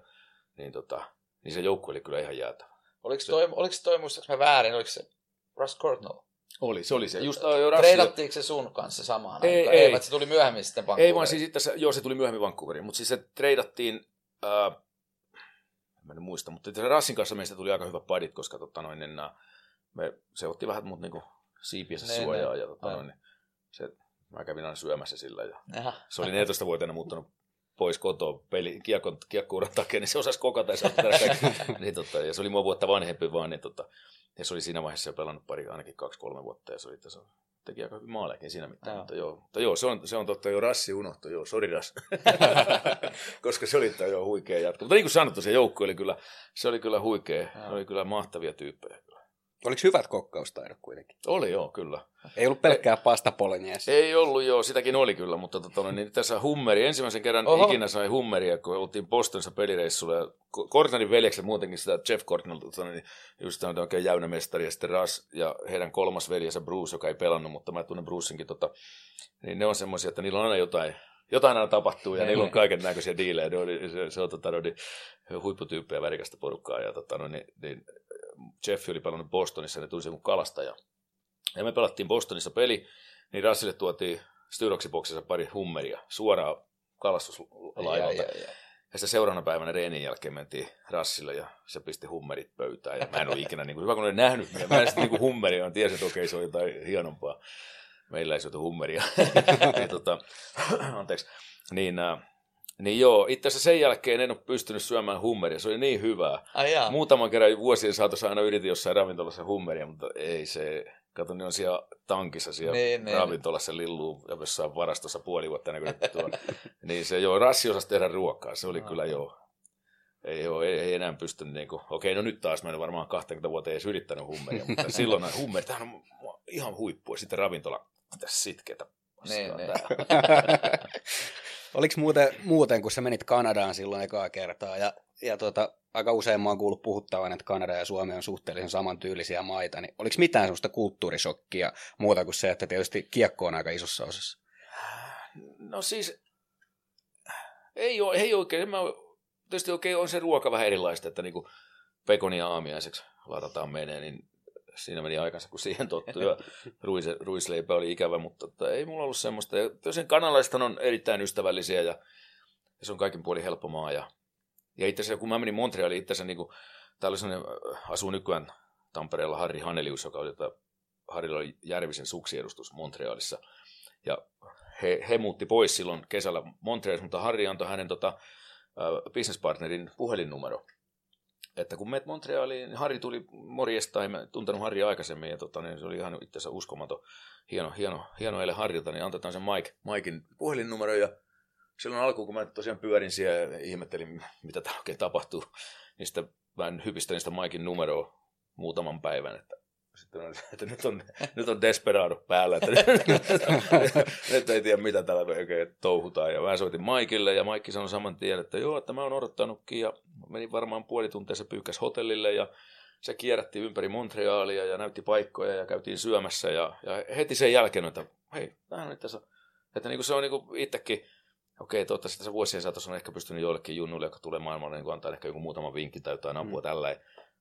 niin, tota, niin se joukko oli kyllä ihan jäätävä. Oliko toi, oliko toi muistaaks mä väärin, oliko se Russ Cortnell? Oli, se oli se. Just uh, Treidattiinko se sun kanssa samaan Ei, aikaan? ei. Ei, se tuli myöhemmin sitten Ei Vancouveriin. vaan siis itse joo se tuli myöhemmin Vancouveriin, mutta siis se treidattiin, ää, en nyt muista, mutta Rassin kanssa meistä tuli aika hyvä padit, koska tota noin, niin, nää, me, se otti vähän mut niinku siipiensä Niin, suojaa niin. ja tota noin, niin, se, mä kävin aina syömässä sillä ja Jaha. se oli 14-vuotiaana muuttanut pois kotoa peli, kiekko, kiekkuuran takia, niin se osasi kokata ja se, niin, tota, ja se oli mua vuotta vanhempi vaan, niin, tota, ja se oli siinä vaiheessa jo pelannut pari, ainakin kaksi-kolme vuotta ja se oli tässä teki aika hyvin maalejakin siinä. Joo. Mutta joo, mutta joo se, on, se on totta, jo rassi unohtu, joo, sori. Koska se oli jo huikea jatko. Mutta niin kuin sanottu, se joukko oli kyllä, se oli kyllä huikea, ne oli kyllä mahtavia tyyppejä. Kyllä. Oliko hyvät kokkaustaidot kuitenkin? Oli joo, kyllä. Ei ollut pelkkää pasta bolognese. Ei ollut joo, sitäkin oli kyllä, mutta tota, niin tässä Hummeri, ensimmäisen kerran Oho. Ikinä sai Hummeria, kun oltiin Bostonissa pelireissulla. Ja Kortnerin veljekset muutenkin sitä Jeff Kortnel, tota, niin just tämä oikein jäynämestari ja sitten Ras ja heidän kolmas veljensä Bruce, joka ei pelannut, mutta mä tunnen Brucenkin, tota, niin ne on semmoisia, että niillä on aina jotain, jotain aina tapahtuu ja niillä on kaiken näköisiä diilejä. Ne oli, se, se on tota, no, niin, huipputyyppejä, värikästä porukkaa ja tota, no, niin, niin, Jeff oli pelannut Bostonissa ja ne tuli se mun kalastaja. Ja me pelattiin Bostonissa peli, niin Rassille tuotiin Styroksiboksissa pari hummeria suoraan kalastuslaivalta. Ja, ja, ja. Ja sitten seuraavana päivänä reenin jälkeen mentiin Rassille ja se pisti hummerit pöytään. Ja mä en ole ikinä, niin kuin, hyvä kun olen nähnyt, niin mä en sitten niin hummeria, mä tiesin, että okei se on jotain hienompaa. Meillä ei syöty hummeria. niin, tota, anteeksi. Niin, äh, niin joo, itse asiassa sen jälkeen en ole pystynyt syömään hummeria. Se oli niin hyvää. Ai jaa. Muutaman kerran vuosien saatossa aina yritin jossain ravintolassa hummeria, mutta ei se, kato ne on siellä tankissa siellä Niin, niin. ravintolassa lilluu ja jossain varastossa puoli vuotta ennen kuin niin se joo, rassi osasi tehdä ruokaa, se oli Ah. kyllä joo. Ei, joo, ei, ei enää pysty niin kuin, okei, no nyt taas mä en varmaan 20 vuotta edes yrittänyt hummeria, mutta silloin hummeri, tämähän on ihan huippua. Sitten ravintola, mitä sitkeitä Niin, niin. Oliko muuten, muuten, kun sä menit Kanadaan silloin ekaa kertaa, ja, ja tota, aika usein mä oon kuullut puhuttavan, että Kanada ja Suomi on suhteellisen samantyylisiä maita, niin oliko mitään sellaista kulttuurisokkia muuta kuin se, että tietysti kiekko on aika isossa osassa? No siis, ei, ole, ei oikein. Mä, tietysti okei, on se ruoka vähän erilaista, että niinku pekoni ja aamiaiseksi ladataan menee, niin siinä meni aikansa, kun siihen tottui. Ja ruis, ruisleipä oli ikävä, mutta että ei mulla ollut semmoista. Ja tosiaan kanalaiset on erittäin ystävällisiä ja, ja se on kaikin puolin helppo maa. Ja, ja itse asiassa, kun mä menin Montrealiin, itse asiassa niin kuin, täällä oli äh, asuu nykyään Tampereella Harri Hanelius, joka oli, jota, Harrilla oli Järvisen suksiedustus Montrealissa. Ja he, he muutti pois silloin kesällä Montrealissa, mutta Harri antoi hänen tota, äh, businesspartnerin puhelinnumero. Että kun menet Montrealiin, niin Harri tuli morjesta, en mä tuntenut Harria aikaisemmin, ja tota, niin se oli ihan itse asiassa uskomaton, hieno, hieno, hieno eilen Harrilta, niin antetaan sen Mike, Mikein puhelinnumero, ja silloin alkuun, kun mä tosiaan pyörin siellä ja ihmettelin, mitä täällä oikein tapahtuu, niin sitten mä hypistelin sitä Mikein numeroa muutaman päivän, että sitten on, että nyt on, nyt on Desperado päällä, että nyt ei tiedä mitä täällä oikein touhutaan. Ja mä soitin Maikille ja Maikki sanoi saman tien, että joo, että mä oon odottanutkin ja meni varmaan puoli tuntia se pyykäs hotellille ja se kierrätti ympäri Montrealia ja näytti paikkoja ja käytiin syömässä ja, ja heti sen jälkeen, että hei, tämähän on tässä, että niin kuin se on niin kuin itsekin, okei, toivottavasti tässä vuosien saatossa on ehkä pystynyt joillekin junnuille, jotka tulee maailmalle, niin antaa ehkä joku muutama vinkki tai jotain apua mm. tällä.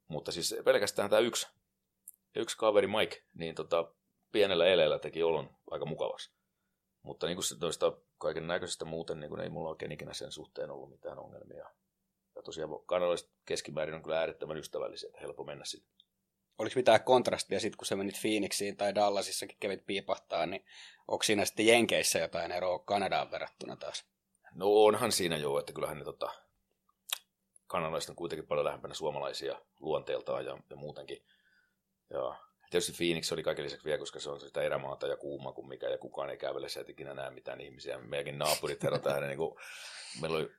Mutta siis pelkästään tämä yksi, yksi kaveri Mike, niin tota, pienellä eleellä teki olon aika mukavaksi. Mutta niin kuin se toista kaiken näköisestä muuten, niin kuin ei mulla oikein ikinä sen suhteen ollut mitään ongelmia. Ja tosiaan kanalaiset keskimäärin on kyllä äärettömän ystävällisiä, että helppo mennä sinne. Oliko mitään kontrastia sitten, kun sä menit Phoenixiin tai Dallasissakin kävit piipahtaa, niin onko siinä sitten Jenkeissä jotain eroa Kanadaan verrattuna taas? No onhan siinä jo, että kyllähän ne tota, kanalaiset on kuitenkin paljon lähempänä suomalaisia luonteeltaan ja, ja muutenkin. Ja tietysti Phoenix oli kaiken lisäksi vielä, koska se on sitä erämaata ja kuuma kuin mikä, ja kukaan ei kävele sieltä ikinä näe mitään ihmisiä. Meidänkin naapurit herra tähän, niin kuin, meillä oli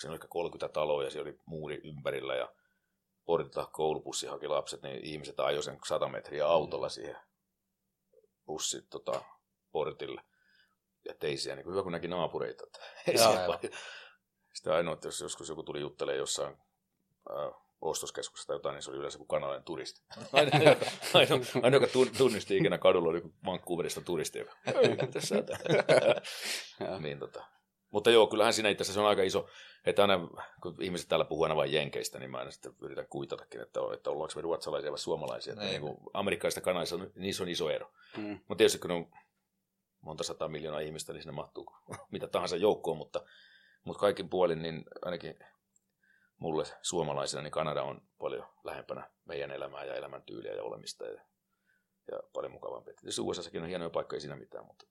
siinä oli 30 taloa ja siellä oli muuri ympärillä ja portilta koulupussi haki lapset, niin ihmiset ajoi sen 100 metriä autolla siihen bussin tota, portille. Ja teisiä, niin kuin hyvä kun näki naapureita. Ei Sitten ainoa, että jos joskus joku tuli juttelemaan jossain äh, ostoskeskuksessa tai jotain, niin se oli yleensä kuin kanalainen turisti. Ainoa, ainoa, ainoa joka tunnisti ikinä kadulla, oli Vancouverista turisti, niin, tota. Mutta joo, kyllähän siinä itse asiassa on aika iso, että aina kun ihmiset täällä puhuu aina vain jenkeistä, niin mä aina sitten yritän kuitatakin, että, että ollaanko me ruotsalaisia vai suomalaisia. Että niin kuin amerikkalaisista kanallisista on, niissä on iso ero. Mm. Mutta tietysti kun on monta sata miljoonaa ihmistä, niin sinne mahtuu mitä tahansa joukkoon, mutta, mutta kaikin puolin, niin ainakin mulle suomalaisena, niin Kanada on paljon lähempänä meidän elämää ja elämäntyyliä ja olemista ja, ja paljon mukavampi. Tietysti USAssakin on hienoja paikkoja, ei siinä mitään, mutta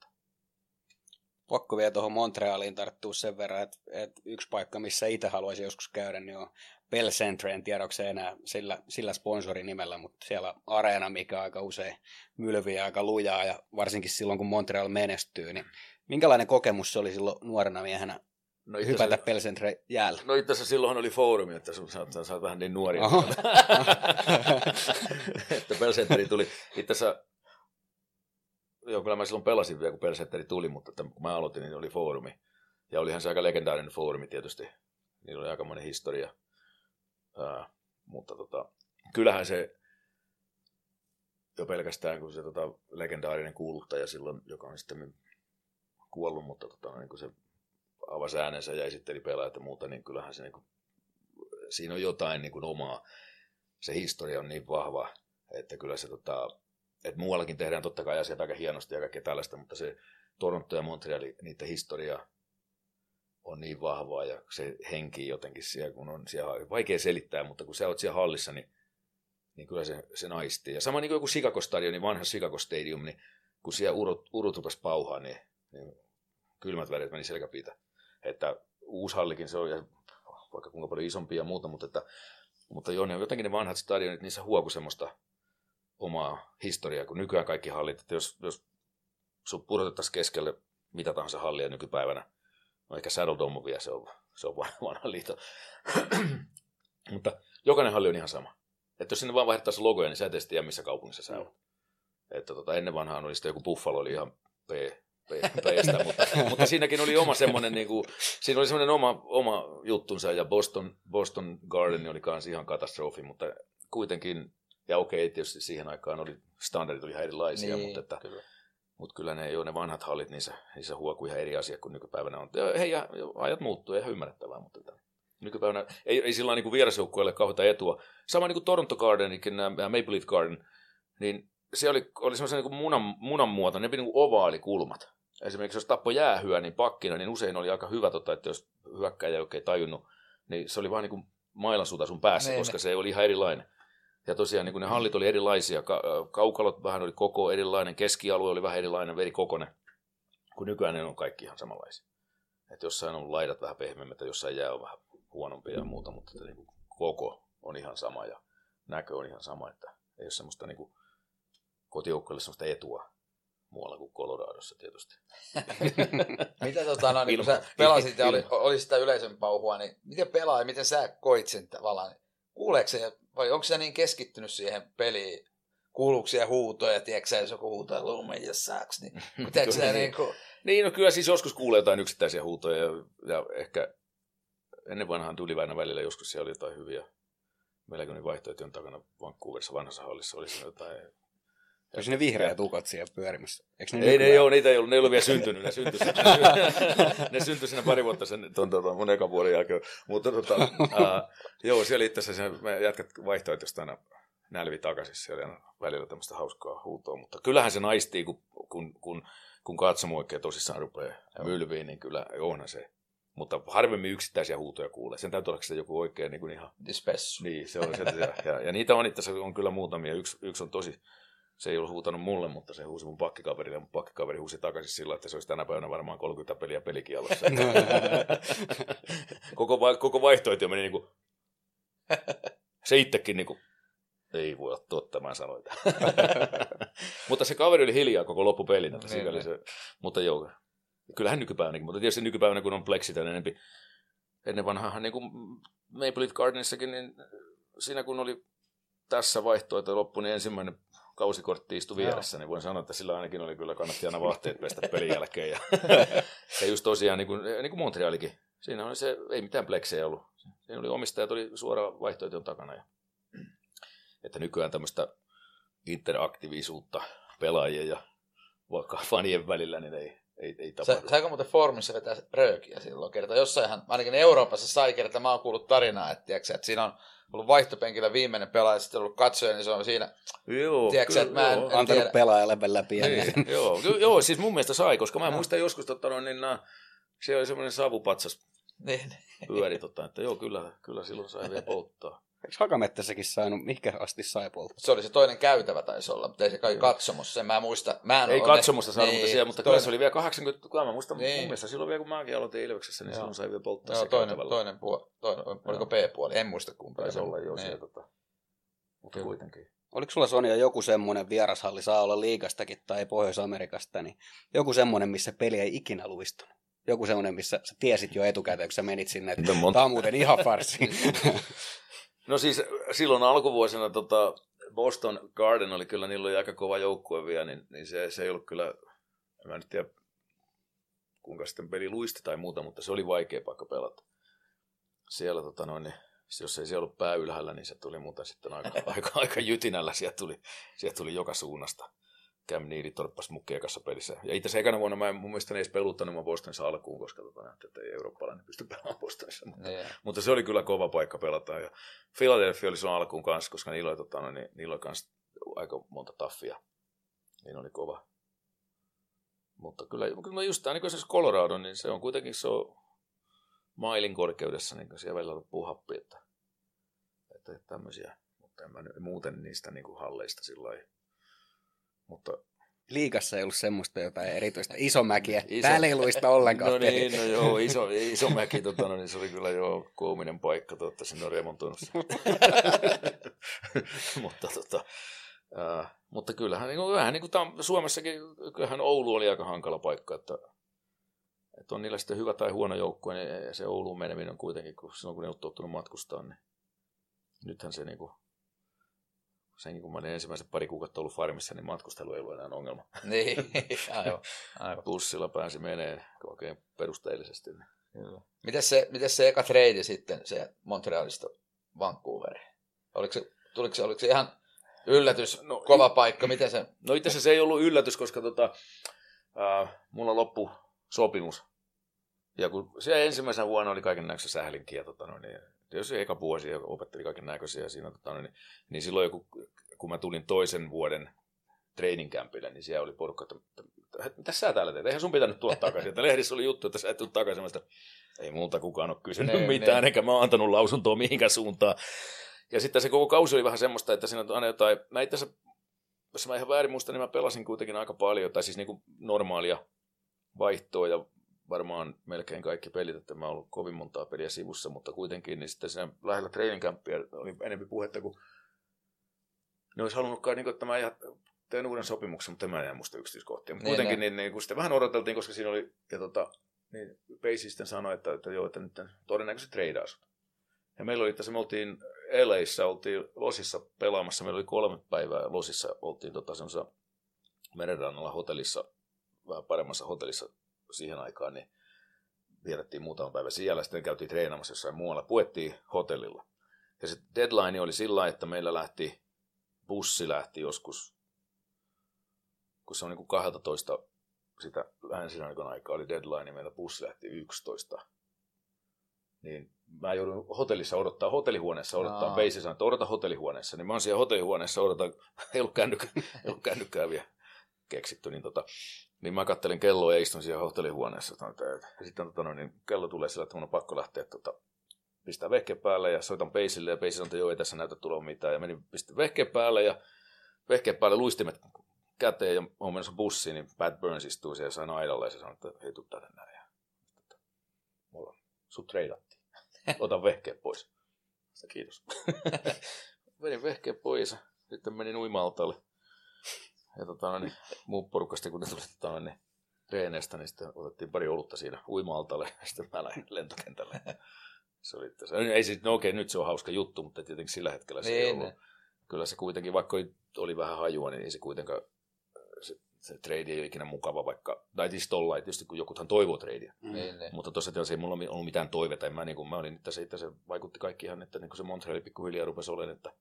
pakko vielä tuohon Montrealiin tarttua sen verran, että, että yksi paikka, missä itse haluaisin joskus käydä, niin on Bell Centre, en tiedä, onko se enää sillä, sillä sponsorinimellä, mutta siellä areena, mikä aika usein mylviä aika lujaa, ja varsinkin silloin, kun Montreal menestyy, niin minkälainen kokemus se oli silloin nuorena miehenä No hypätä Bell Centre jäällä. No itse asiassa silloinhan oli foorumi, että sä, sä, sä vähän niin nuori. että Bell Centre tuli. Itse asiassa joo, kyllä mä silloin pelasin vielä, kun Pelsetteri tuli, mutta että kun mä aloitin, niin oli foorumi. Ja olihan se aika legendaarinen foorumi tietysti. Niillä oli aika monen historia. Ää, mutta tota, kyllähän se jo pelkästään, kun se tota, legendaarinen kuuluttaja silloin, joka on sitten kuollut, mutta tota, niin kun se avasi äänensä ja esitteli pelaajat ja muuta, niin kyllähän se niin kuin, siinä on jotain niin kuin omaa. Se historia on niin vahva, että kyllä se tota, että muuallakin tehdään totta kai asiat aika hienosti ja kaikkea tällaista, mutta se Toronto ja Montreal, niiden historia on niin vahvaa ja se henki jotenkin siellä, kun on siellä, vaikea selittää, mutta kun sä oot siellä hallissa, niin, niin kyllä se, se naistii. Ja sama niin kuin joku Chicago Stadion, niin vanha Chicago Stadium, niin kun siellä urut, urut pauhaa, niin, niin kylmät värit meni selkäpiitä. Että uusi hallikin se on, ja vaikka kuinka paljon isompi ja muuta, mutta, että, mutta joo, ne, jotenkin ne vanhat stadionit, niissä huoku semmoista omaa historiaa, kun nykyään kaikki hallit, että jos, jos sun pudotettaisiin keskelle mitä tahansa hallia nykypäivänä, no ehkä Saddle Dome vielä, se on, se on vanha liito. Mutta jokainen halli on ihan sama. Että jos sinne vaan vaihdettaisiin logoja, niin sä et tiedä, missä kaupungissa sä olet. Että tota, ennen vanhaan oli sitten joku Buffalo, oli ihan P, P, Pstä, mutta, mutta, siinäkin oli oma semmoinen, niin kuin, siinä oli semmoinen oma, oma juttunsa, ja Boston, Boston Garden oli kanssa ihan katastrofi, mutta kuitenkin ja okei, tietysti siihen aikaan oli, standardit oli ihan erilaisia, niin, mutta, että, kyllä. mutta kyllä ne, jo ne vanhat hallit, niissä, niissä huokui ihan eri asia kuin nykypäivänä on. Ja, hei, ja, ajat muuttuu, ihan ymmärrettävää, mutta että, nykypäivänä ei, ei sillä niin vierasjoukkueelle kauheita etua. Sama niin kuin Toronto Gardenikin, ja Maple Leaf Garden, niin se oli, oli semmoisen niin munan, munan muoto, ne niin ovaalikulmat. Esimerkiksi jos tappo jäähyä, niin pakkina, niin usein oli aika hyvä, tota, että jos hyökkäjä ei oikein tajunnut, niin se oli vaan niin kuin mailansuuta sun päässä, ne, koska ne. se oli ihan erilainen. Ja tosiaan niin ne hallit oli erilaisia, kaukalot vähän oli koko erilainen, keskialue oli vähän erilainen, veri kokone, kun nykyään ne on kaikki ihan samanlaisia. Että jossain on laidat vähän pehmeämmät ja jossain jää on vähän huonompia ja muuta, mutta että niin kuin koko on ihan sama ja näkö on ihan sama, että ei ole semmoista niin kotijoukkoille semmoista etua muualla kuin Coloradossa tietysti. Mitä tota, no, niin kun sä pelasit ja oli, oli sitä yleisön pauhua, niin miten pelaa ja miten sä koit sen tavallaan? Kuuleeko se vai onko se niin keskittynyt siihen peliin, kuuluuko siellä huutoja, tiedätkö jos joku huutaa lumen ja saaks, niin tiedätkö sä, Niin. niin kuin, Niin, no kyllä siis joskus kuulee jotain yksittäisiä huutoja ja, ja ehkä ennen vanhaan tuli aina välillä joskus siellä oli jotain hyviä. Meilläkin oli vaihtoehtojen takana Vancouverissa vanhassa hallissa oli jotain. Onko ne vihreät ukot siellä pyörimässä? Eikö ne Ei, ne ole, niitä ei ollut, ne ei ollut vielä syntynyt, ne syntyi, ne syntyi siinä pari vuotta sen ton, tota, mun ekan vuoden jälkeen. Mutta tota, ää, joo, siellä itse asiassa me jätkät vaihtoehtoista aina nälvi takaisin, siellä aina välillä tämmöistä hauskaa huutoa, mutta kyllähän se naistii, kun, kun, kun, kun katsomo oikein tosissaan rupeaa mylviin, niin kyllä onhan se. Mutta harvemmin yksittäisiä huutoja kuulee. Sen täytyy olla se joku oikein niin kuin ihan dispessu. niin, se on se. Ja, ja, ja niitä on itse asiassa on kyllä muutamia. Yksi, yksi on tosi, se ei ollut huutanut mulle, mutta se huusi mun pakkikaverille. Mun pakkikaveri huusi takaisin sillä, että se olisi tänä päivänä varmaan 30 peliä pelikielossa. koko, va- koko vaihtoehto meni niin kuin, se itsekin niin kuin, ei voi olla totta, mä sanoin mutta se kaveri oli hiljaa koko loppupelin. Että Niin, se, mutta joo, kyllähän nykypäivänäkin, mutta tietysti nykypäivänä kun on pleksit ja enempi, ennen vanhaan niin kuin Maple Leaf Gardenissakin, niin siinä kun oli tässä vaihtoehto loppu, niin ensimmäinen kausikortti istui vieressä, niin voin sanoa, että sillä ainakin oli kyllä kannatti aina vaatteet pestä pelin jälkeen. Ja, ja just tosiaan, niin kuin, niin kuin Montrealikin, siinä oli se, ei mitään pleksejä ollut. Siinä oli omistajat, oli suora vaihtoehton takana. Ja, että nykyään tämmöistä interaktiivisuutta pelaajien ja vaikka fanien välillä, niin ei, ei, ei tapahdu. saiko muuten Formissa vetää röökiä silloin kerta? Jossainhan, ainakin Euroopassa sai kerta, mä oon kuullut tarinaa, että, tiiäksä, että siinä on ollut vaihtopenkillä viimeinen pelaaja, sitten ollut katsoja, niin se on siinä, Joo, tiedätkö, että mä en- joo. en- Antanut tiedä. pelaajalle läpi. Niin, joo, joo, siis mun mielestä sai, koska mä muistan joskus, totta, noin, niin nää, siellä oli semmoinen savupatsas niin, pyöri, tota, että joo, kyllä, kyllä silloin sai vielä polttaa. Eikö Hakamettässäkin saanut, mihinkä asti sai polttaa? se oli se toinen käytävä taisi olla, mutta ei se kai katsomossa, sen mä muista. Mä en Ei katsomusta saanut, niin, mutta siellä, mutta kyllä toinen, se oli vielä 80, kyllä mä muistan, Niin. mun mielestä silloin vielä kun mäkin aloitin Ilveksessä, niin Joo. silloin sai vielä polttaa Joo, se toinen, käytävällä. toinen puoli, toinen, oliko B-puoli, en muista kumpi. Taisi olla jo niin. siellä, tota, mutta Kyllä. kuitenkin. Oliko sulla Sonja joku semmoinen vierashalli, saa olla liikastakin tai Pohjois-Amerikasta, niin joku semmoinen, missä peli ei ikinä luistunut? Joku semmoinen, missä sä tiesit jo etukäteen, kun sä menit sinne, että tämä on muuten ihan farsi. No siis silloin alkuvuosina tota, Boston Garden oli kyllä, niillä oli aika kova joukkue vielä, niin, niin se, se ei ollut kyllä, en mä nyt tiedä kuinka sitten peli luisti tai muuta, mutta se oli vaikea paikka pelata. Siellä tota noin, niin, jos ei se ollut pää ylhäällä, niin se tuli muuten sitten aika, aika, aika jytinällä, sieltä tuli, sieltä tuli joka suunnasta. Cam Neely torppasi mun kiekassa pelissä. Ja itse asiassa ekana vuonna mä en mun mielestä edes peluttanut mua Bostonissa alkuun, koska tota, että ei eurooppalainen pysty pelaamaan Bostonissa. Mutta Niin. mutta se oli kyllä kova paikka pelata. Ja Philadelphia oli silloin alkuun kanssa, koska niillä oli, tota, no, niin, niillä oli kans aika monta taffia. Niin oli kova. Mutta kyllä, kyllä just tämä niin esimerkiksi Colorado, niin se on kuitenkin se on mailin korkeudessa, niin siellä välillä loppuu happi, että, että tämmöisiä. Mutta en mä muuten niistä niin kuin halleista sillä lailla. Mutta Liikassa ei ollut semmoista jotain erityistä isomäkiä. Iso- Iso. Täällä ei luista ollenkaan. No niin, no joo, iso, iso mäki, tota, no, niin se oli kyllä jo koominen paikka, toivottavasti sinne on remontoinut. mutta, tota, ää, mutta kyllähän niin kuin, vähän niin kuin tam, Suomessakin, kyllähän Oulu oli aika hankala paikka, että, että on niillä sitten hyvä tai huono joukkue, niin se Ouluun meneminen on kuitenkin, kun silloin kun ne on tottunut matkustaa, niin nythän se niin kuin, senkin kun mä olin ensimmäiset pari kuukautta ollut farmissa, niin matkustelu ei ollut enää ongelma. niin, aivan, aivan. Bussilla pääsi menee oikein perusteellisesti. Niin. Miten se, miten se eka trade sitten, se Montrealista Vancouveriin? Oliko se, tuliko se, oliko se ihan yllätys, No, kova paikka, miten se, No itse asiassa se ei ollut yllätys, koska tota, ää, mulla loppu sopimus. Ja kun se ensimmäisenä vuonna oli kaiken näköisiä sählinkiä, tota, no, niin, jos se eka vuosi ja opetteli kaiken näköisiä siinä, tota, niin, niin silloin joku, kun mä tulin toisen vuoden training campille, niin siellä oli porukka, että että mitä sä täällä teet? Eihän sun pitänyt tulla takaisin. Että lehdissä oli juttu, että sä et tule takaisin. Sitä, ei multa kukaan ole kysynyt Niin, mitään, niin. eikä mä oon antanut lausuntoa mihinkään suuntaan. Ja sitten se koko kausi oli vähän semmoista, että siinä on aina jotain, mä itse asiassa, jos mä ihan väärin muista, niin mä pelasin kuitenkin aika paljon, tai siis niin kuin normaalia vaihtoa ja varmaan melkein kaikki pelit, että mä oon ollut kovin montaa peliä sivussa, mutta kuitenkin niin sitten siinä lähellä training campia oli enemmän puhetta, kun ne olisi halunnut kai, niin kuin, että mä teen uuden sopimuksen, mutta en mä enää muista yksityiskohtia. Mutta Niin, kuitenkin niin. niin, niin, kun sitten vähän odoteltiin, koska siinä oli, ja tota, niin Pace sitten sanoi, että, että joo, että nyt todennäköisesti treidaa sut. Ja meillä oli, että se me oltiin LAissa, oltiin Losissa pelaamassa. Meillä oli kolme päivää Losissa, oltiin tota semmoisessa merenrannalla hotellissa, vähän paremmassa hotellissa siihen aikaan, niin vietettiin muutama päivä siellä, sitten käytiin treenaamassa jossain muualla, puettiin hotellilla. Ja se deadline oli sillä että meillä lähti, bussi lähti joskus, kun se on niin kuin 12 sitä länsirannikon aikaa oli deadline, niin meillä bussi lähti 11. Niin mä joudun hotellissa odottaa, hotellihuoneessa odottaa, no. Beisi sanoi, että odota hotellihuoneessa, niin mä oon siellä hotellihuoneessa, odotan, ei ollut kännykkää, ei ollut kännykkää vielä keksitty, niin, tota, niin mä kattelin kelloa ja istun siellä hotellihuoneessa. Ja sitten tota, niin kello tulee sillä, että mun on pakko lähteä tota, pistää vehke päälle ja soitan peisille ja peisi sanoi, että joo, ei tässä näytä tulla mitään. Ja menin pistin vehke päälle ja vehke päälle luistimet käteen ja olen menossa bussiin, niin Pat Burns istuu siellä jossain aidalla ja se sanoi, että hei, tuu tänne näin. Ja, että, mulla sut treidattiin. Ota vehkeet pois. Sitä kiitos. menin vehkeet pois ja sitten menin uimaltalle. Ja tota, niin, muu porukasta, kun ne tuli tota, niin, treeneistä, niin sitten otettiin pari olutta siinä uimaltalle ja sitten mä lähdin lentokentälle. Se oli, se, ei siis, no okei, nyt se on hauska juttu, mutta tietenkin sillä hetkellä se niin, ei ollut. Kyllä se kuitenkin, vaikka oli vähän hajua, niin ei se kuitenkaan se, se trade ei ole ikinä mukava, vaikka, tai siis tolla, tietysti kun jokuthan toivoo tradea. Mm. Niin, niin. Mutta tosiaan ei mulla ollut mitään toiveta. Mä, niin kuin, mä olin, että se, että se vaikutti kaikki ihan, että niin kuin se Montreal pikkuhiljaa rupesi olemaan, että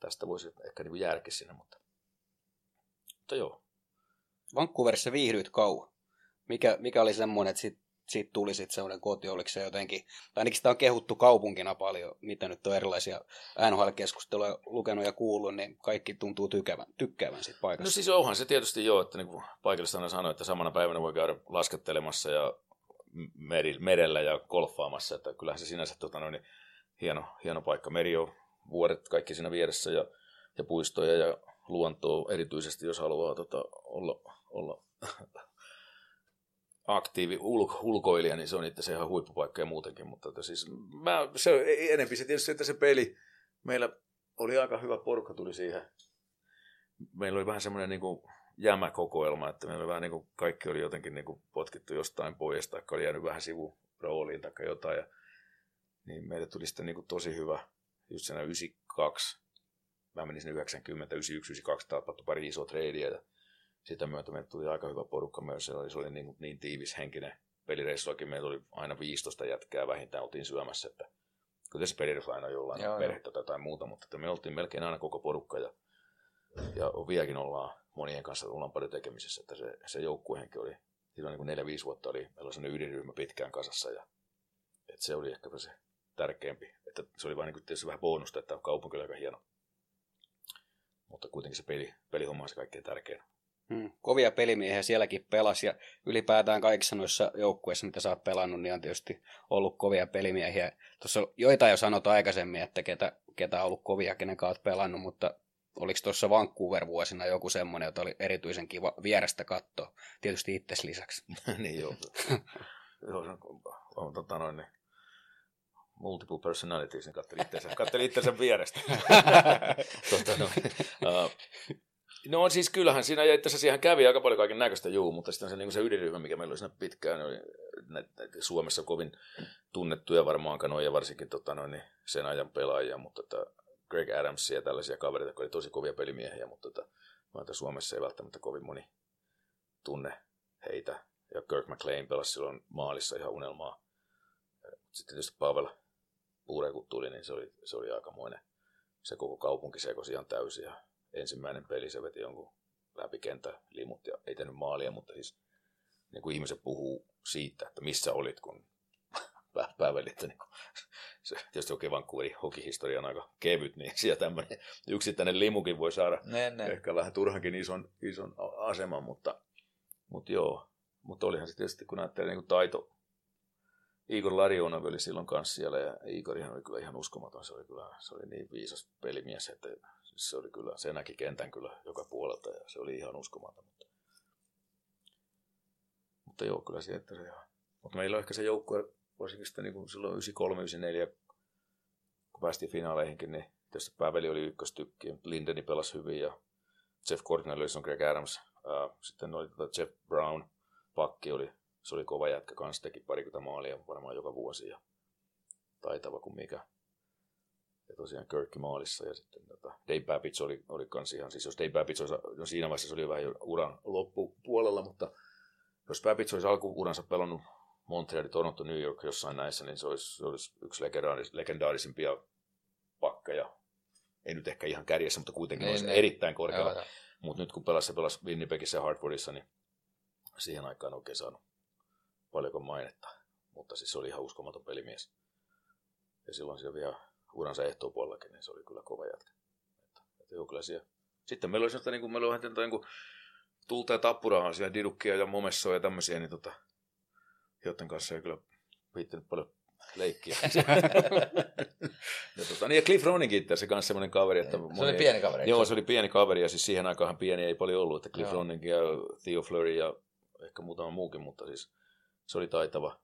tästä voisi ehkä niin kuin jäädäkin sinne, mutta, mutta joo. Vancouverissa viihdyit kauan. Mikä, mikä oli semmoinen, että sit siitä tuli sitten semmoinen koti, oliko se jotenkin, tai ainakin sitä on kehuttu kaupunkina paljon, mitä nyt on erilaisia NHL-keskusteluja lukenut ja kuullut, niin kaikki tuntuu tykkäävän, tykkäävän siitä paikasta. No siis onhan se tietysti joo, että niin kuin paikallista aina sanoi, että samana päivänä voi käydä laskettelemassa ja merellä ja golfaamassa, että kyllähän se sinänsä tota, noin, niin hieno, hieno paikka. Meri on vuoret kaikki siinä vieressä ja, ja puistoja ja luontoa erityisesti, jos haluaa tota, olla, olla aktiivi ulko, ulkoilija, niin se on itse ihan huippupaikka ja muutenkin, mutta että siis mä, se on enempi se tietysti, että se peli, meillä oli aika hyvä porukka tuli siihen. Meillä oli vähän semmoinen niin kuin jämäkokoelma, että meillä oli vähän niin kuin kaikki oli jotenkin niin kuin potkittu jostain pois, tai oli jäänyt vähän sivurooliin tai jotain, ja, niin meille tuli sitten niin kuin tosi hyvä, just siinä 92, mä menin sinne 90, 91, 92, tapahtui pari isoa treidiä, ja sitä myötä meille tuli aika hyvä porukka myös. Se oli, se oli niin, niin tiivis henkinen pelireissuakin. Meillä oli aina 15 jätkää vähintään oltiin syömässä. Että kyllä se pelireissu aina jollain joo, perhettä tai jotain muuta, mutta että me oltiin melkein aina koko porukka ja, ja vieläkin ollaan monien kanssa ollaan paljon tekemisissä. Että se, se joukkuehenki oli, silloin niin neljä 4-5 vuotta oli, meillä oli sellainen ydinryhmä pitkään kasassa ja että se oli ehkä se tärkeämpi. Että se oli vain niin tietysti vähän bonusta, että kaupunki oli aika hieno. Mutta kuitenkin se peli, pelihomma on se kaikkein tärkein. Hmm. Kovia pelimiehiä sielläkin pelasi ja ylipäätään kaikissa noissa joukkueissa, mitä sä oot pelannut, niin on tietysti ollut kovia pelimiehiä. Tuossa joitain jo sanot aikaisemmin, että ketä, ketä on ollut kovia, kenen oot pelannut, mutta oliko tuossa Vancouver-vuosina joku semmoinen, jota oli erityisen kiva vierestä katsoa, tietysti itses lisäksi. niin joo. joo on, tota noin, niin multiple personalities, niin katteli itsensä, katteli itsensä vierestä. tota noin, uh, No siis kyllähän siinä, ja itse asiassa siihen kävi aika paljon kaiken näköistä, juu, mutta sitten se, niin se ydinryhmä, mikä meillä oli siinä pitkään, niin oli näitä, näitä Suomessa kovin tunnettuja varmaan kanoja, varsinkin tota, noin, niin sen ajan pelaajia, mutta tota, Greg Adamsia ja tällaisia kavereita, jotka oli tosi kovia pelimiehiä, mutta tota, että Suomessa ei välttämättä kovin moni tunne heitä. Ja Kirk McLean pelasi silloin maalissa ihan unelmaa. Sitten tietysti Pavel Puure, kun tuli, niin se oli, se oli aikamoinen. Se koko kaupunki sekosi ihan täysin ja ensimmäinen peli se veti jonkun läpikentä limut ja ei tehnyt maalia, mutta siis niin kuin ihmiset puhuu siitä, että missä olit, kun päiväli, että niin kuin, se tietysti oikein Vancouverin hokihistoria on aika kevyt, niin siellä tämmöinen yksittäinen limukin voi saada ne, ne. ehkä vähän turhankin ison, ison aseman, mutta, mutta joo, mutta olihan se tietysti, kun ajattelee niin taito, Igor Larionov oli silloin kanssa siellä ja Igorihan oli kyllä ihan uskomaton, se oli kyllä se oli niin viisas pelimies, että se oli kyllä, se näki kentän kyllä joka puolelta ja se oli ihan uskomaton. Mutta, mutta joo, kyllä se, että se ihan. Mutta meillä on ehkä se joukkue, varsinkin sitten niin kuin silloin 93-94, kun päästiin finaaleihinkin, niin tietysti Päveli oli ykköstykki, Lindeni pelasi hyvin ja Jeff Cornelius Greg Adams. Sitten oli tota Jeff Brown, pakki oli, se oli kova jätkä kanssa, teki parikymmentä maalia varmaan joka vuosi ja taitava kuin mikä. ja tosiaan Kirkki maalissa ja sitten tota, Dave Babich oli, oli kans ihan, siis jos Dave Babich olisi, no siinä vaiheessa se oli vähän jo uran loppupuolella, mutta jos Babich olisi alkuuransa pelannut Montreal, Toronto, New York jossain näissä, niin se olisi, se olisi yksi legendaaris, legendaarisimpia pakkeja. Ei nyt ehkä ihan kärjessä, mutta kuitenkin Niin, olisi niin. erittäin korkealla. Mutta nyt kun pelasi, se pelasi Winnipegissä ja Hartfordissa, niin siihen aikaan oikein saanut paljonko mainetta. Mutta siis se oli ihan uskomaton pelimies. Ja silloin siellä vielä uransa ehtoopuolellakin, niin se oli kyllä kova jätkä. Että, että joo, kyllä siellä. Sitten meillä oli sellaista, niin kuin, meillä oli niin kuin, tulta ja tappurahan siellä didukkia ja momessoa ja tämmöisiä, niin tota, joiden kanssa ei kyllä viittänyt paljon leikkiä. ja, tota, niin ja Cliff Roninkin asiassa kanssa semmoinen kaveri, että Se oli pieni kaveri. Joo, se oli pieni kaveri ja siis siihen aikaan pieni ei paljon ollut, että Cliff. Ronning ja Theo Fleury ja ehkä muutama muukin, mutta siis se oli taitava.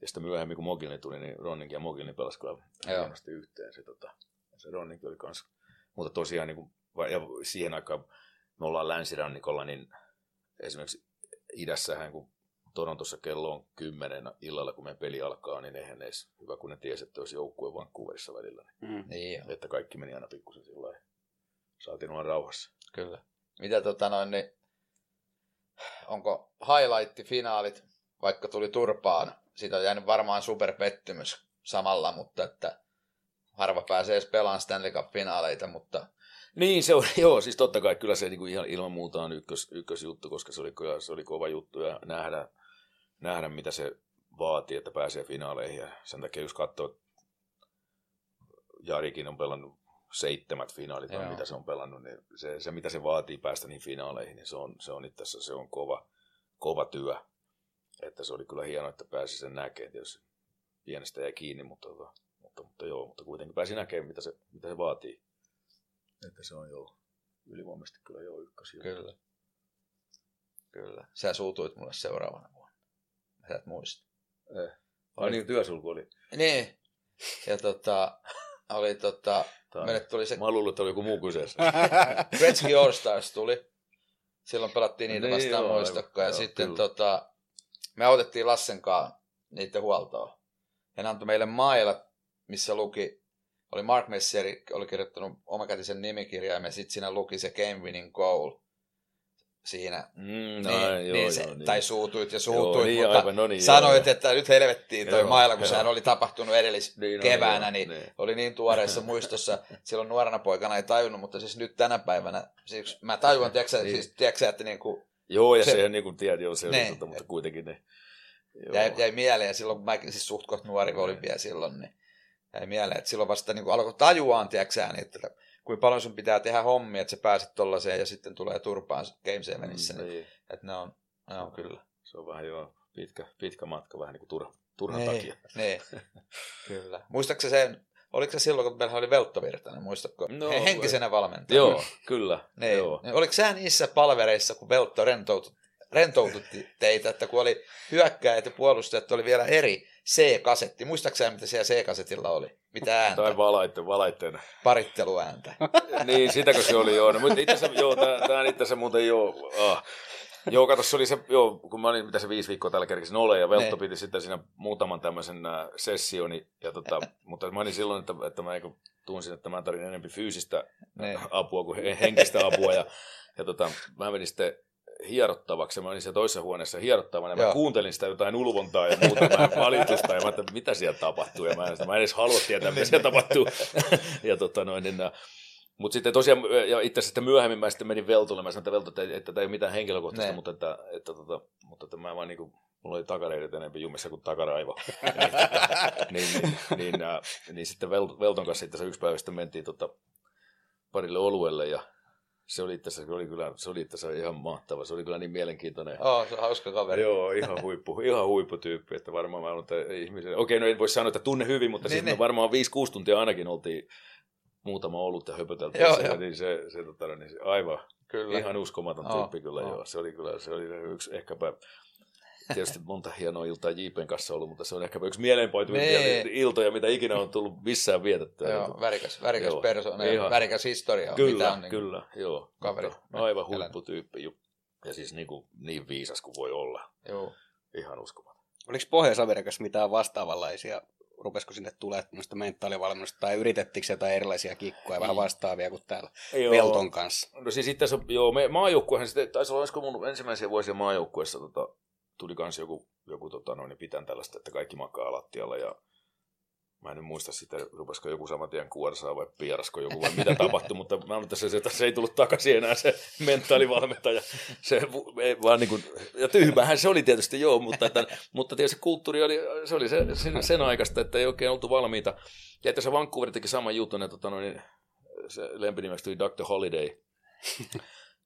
Ja sitten myöhemmin, kun Mogilni tuli, niin Ronning ja Mogilni pelasi kyllä hienosti yhteen. Se, tota, se Ronning oli kans. Mutta tosiaan, niin kuin, ja siihen aikaan me ollaan länsirannikolla, niin esimerkiksi idässähän, kun Torontossa kello on kymmenen illalla, kun meidän peli alkaa, niin eihän edes, hyvä kun ne tiesi, että olisi joukkue Vancouverissa välillä. Niin, Mm. Niin että kaikki meni aina pikkusen sillä lailla. Saatiin olla rauhassa. kyllä. Mitä tota noin, niin onko highlight-finaalit, vaikka tuli turpaan, siitä on jäänyt varmaan superpettymys samalla, mutta että harva pääsee edes pelaamaan Stanley Cup-finaaleita, mutta Niin, se on, joo, siis totta kai kyllä se niin kuin ihan ilman muuta on ykkös, ykkösjuttu, koska se oli, kyllä- se oli kova juttu ja nähdä, nähdä, mitä se vaatii, että pääsee finaaleihin. Ja sen takia, jos katsoo, Jarikin on pelannut seitsemät finaalit, vai Joo. mitä se on pelannut, niin se, se, mitä se vaatii päästä niihin finaaleihin, niin se on, se on itse asiassa se on kova, kova työ. Että se oli kyllä hienoa, että pääsi sen näkemään. Tietysti pienestä jäi kiinni, mutta, tota, mutta, mutta, joo, mutta kuitenkin pääsi näkemään, mitä se, mitä se vaatii. Että se on jo ylivoimaisesti kyllä jo ykkös. kyllä. Kyllä. Sä suutuit mulle seuraavana vuonna. Sä et muista. Eh. Ai niin, työsulku oli. Niin. Ja tota, oli tota, Tai... meille tuli se Mä luulen, että oli joku muu kyseessä. Gretzky All Stars tuli. Silloin pelattiin niitä Niin, vastaan joo, muistakko. Ja aivan, sitten kyllä. tota, me autettiin Lassen kanssa niiden huoltoa. Ne antoi meille mailat, missä luki, oli Mark Messeri, oli kirjoittanut omakätisen nimikirjaimen, ja sitten siinä luki se game winning goal siinä. Mm, niin, ai, joo, niin, se, joo, niin. Tai suutuit ja Joo, suutuit, niin, mutta aivan, no niin, sanoit, joo, että nyt helvettiin toi Joo, maila, kun joo. sehän oli tapahtunut edellis Niin, no keväänä, joo, niin niin. oli niin tuoreessa muistossa, silloin nuorena poikana ei tajunnut, mutta siis nyt tänä päivänä, siis mä tajuan, tiedätkö, Niin. siis, tiedätkö että niin kuin Joo, ja se- se, niin kuin tiedät, joo, se oli Ne. tota, mutta kuitenkin ne. Joo. jäi, jäi mieleen, silloin kun mäkin siis suht kohta nuori olin Niin. vielä silloin, niin jäi mieleen, että silloin vasta niin kuin alkoi tajuaan, tiedätkö niin, että kuinka paljon sun pitää tehdä hommia, että sä pääset tollaiseen ja sitten tulee turpaan Game 7, niin, niin. että ne on, ne on kyllä. Se on vähän joo, pitkä, pitkä matka, vähän niin kuin turha, turhan Niin, takia. niin, kyllä. Muistaaksä sen, oliko se silloin, kun meillä oli Veltto Virtanen, muistatko? No, He- Henkisenä valmentajana. Joo, kyllä. Niin. Joo. Niin Oliko sä niissä palvereissa, kun Veltto rentoututti, rentoututti teitä, että kun oli hyökkäjät ja puolustajat, oli vielä eri C-kasetti. Muistatko sä, mitä siellä C-kasetilla oli? Mitä ääntä? Tai valaitten, valaitten. Paritteluääntä. niin, sitäkö se oli, joo. No, mutta itse asiassa, joo, tämä on itse asiassa muuten joo. Ah. Joo, kato, se oli se, joo, kun mä olin, mitä se viisi viikkoa täällä kerkesin ole, ja Veltto Ne. piti sitten siinä muutaman tämmöisen äh, sessioni, ja tota, mutta mä olin silloin, että, että mä eikö tunsin, että mä tarvitsin enemmän fyysistä Niin. apua kuin he- henkistä apua, ja, ja tota, mä menin sitten hierottavaksi, mä olin siellä toisessa huoneessa hierottavana, ja mä Joo. kuuntelin sitä jotain ulvontaa ja muuta vähän valitusta, ja mä ajattelin, mitä siellä tapahtuu, ja mä en, mä en edes halua tietää, mitä siellä tapahtuu. ja tota noin, niin, äh, mutta sitten tosiaan, ja itse asiassa sitten myöhemmin mä sitten menin Veltolle, mä sanoin, että Velto, että, että tämä ei ole mitään henkilökohtaista, Ne. mutta että, että, tota, mutta että mä vaan niin kuin, mulla oli takareidet enemmän jumissa kuin takaraivo. niin, niin, niin, äh, niin, sitten Vel- Velton kanssa itse yksi päivä sitten mentiin tota, parille oluelle ja se oli itse asiassa, se oli kyllä, se oli itse asiassa ihan mahtava, se oli kyllä niin mielenkiintoinen. Oh, se on hauska kaveri. Joo, ihan huippu, ihan huipputyyppi, että varmaan mä olen ihmisen, okei, no en voi sanoa, että tunne hyvin, mutta Niin, niin, siis niin. varmaan 5-6 tuntia ainakin oltiin muutama ollut ja höpöteltiin, Joo, siellä, joo. niin se, se, tota, niin se aivan Kyllä. ihan uskomaton Joo, tyyppi kyllä, joo. joo. Se oli kyllä, se oli yksi ehkäpä, tietysti monta hienoa iltaa JPn kanssa ollut, mutta se on ehkäpä yksi mieleenpaituvimpia Niin. iltoja, mitä ikinä on tullut missään vietettyä. Joo, värikäs, värikäs Joo. persoona ja Ihan. värikäs historia. on, Kyllä, mitä on, niin, kyllä, joo. kaveri Mutta aivan huipputyyppi. ju- Ja siis niin, kuin, niin viisas kuin voi olla. Joo. Ihan uskomaton. Oliko Pohjois-Amerikassa mitään vastaavanlaisia rupesiko sinne tulee tämmöistä mentaalivalmennusta, tai yritettikö jotain erilaisia kikkoja, vähän vastaavia kuin täällä Joo. Pelton kanssa? No siis asiassa, joo, me, maajoukkuehan sitten, taisi olla olisiko mun ensimmäisiä vuosia maajoukkueessa tota, tuli kans joku, joku tota, noin, pitän tällaista, että kaikki makaa lattialla ja mä en nyt muista sitä, rupesiko joku saman tien kuorsaa vai pierasko joku vai mitä tapahtui, mutta mä olen tässä, että se ei tullut takaisin enää se mentaalivalmentaja. Se, ei, vaan niin kuin, ja tyhmähän se oli tietysti joo, mutta, että, mutta tietysti kulttuuri oli, se oli se, sen, sen aikaista, että ei oikein oltu valmiita. Ja että se Vancouver teki saman jutun, että tota, noin, se lempinimeksi tuli Dr. Holiday,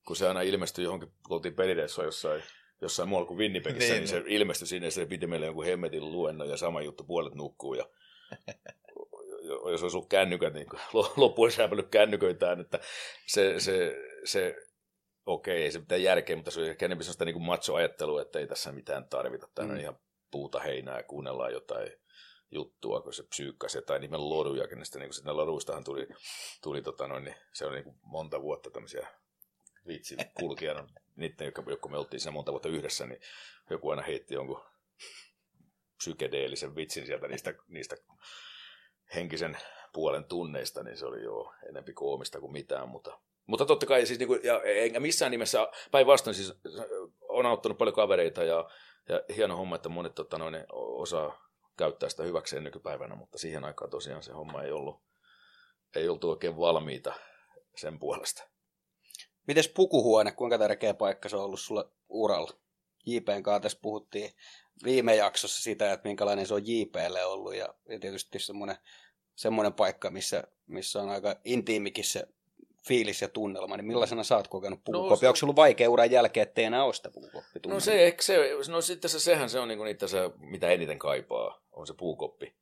kun se aina ilmestyi johonkin, kun oltiin pelireissua jossain, jossain muualla kuin Winnipegissä, niin, Niin, niin se ilmestyi sinne ja se piti meille jonkun hemmetin luennon ja sama juttu, puolet nukkuu ja jos olisi ollut kännykät, niin loppuun häpännyt kännyköitään, että se, se, se okei, ei se mitään järkeä, mutta se on ehkä enemmän sellaista niin macho-ajattelua, että ei tässä mitään tarvita. Tämä mm. on ihan puuta heinää ja kuunnellaan jotain juttua, kun se psyykkäsi tai nimen lodujakin, niin sitten niin sitten loduistahan tuli, tuli tota noin, niin se on niin kuin monta vuotta tämmöisiä vitsikulkijana, niiden, jotka, jotka me oltiin siinä monta vuotta yhdessä, niin joku aina heitti jonkun psykedeellisen vitsin sieltä niistä, niistä henkisen puolen tunneista, niin se oli jo enempi koomista kuin mitään, mutta, mutta totta kai siis, niin kuin, ja enkä missään nimessä, päinvastoin siis on auttanut paljon kavereita ja, ja hieno homma, että monet tota, noin, osaa käyttää sitä hyväkseen nykypäivänä, mutta siihen aikaan tosiaan se homma ei ollut, ei oltu oikein valmiita sen puolesta. Mites pukuhuone, kuinka tärkeä paikka se on ollut sulle uralla? JPn kanssa tässä puhuttiin viime jaksossa sitä, että minkälainen se on JPlle ollut ja, ja tietysti semmoinen, semmoinen paikka, missä, missä on aika intiimikin se fiilis ja tunnelma, niin millaisena sä oot kokenut pukukoppi? No. Onko se ollut vaikea uran jälkeen, ettei enää ole sitä? No se, se, no sitten se, sehän se on niin itse se, mitä eniten kaipaa, on se puukoppi.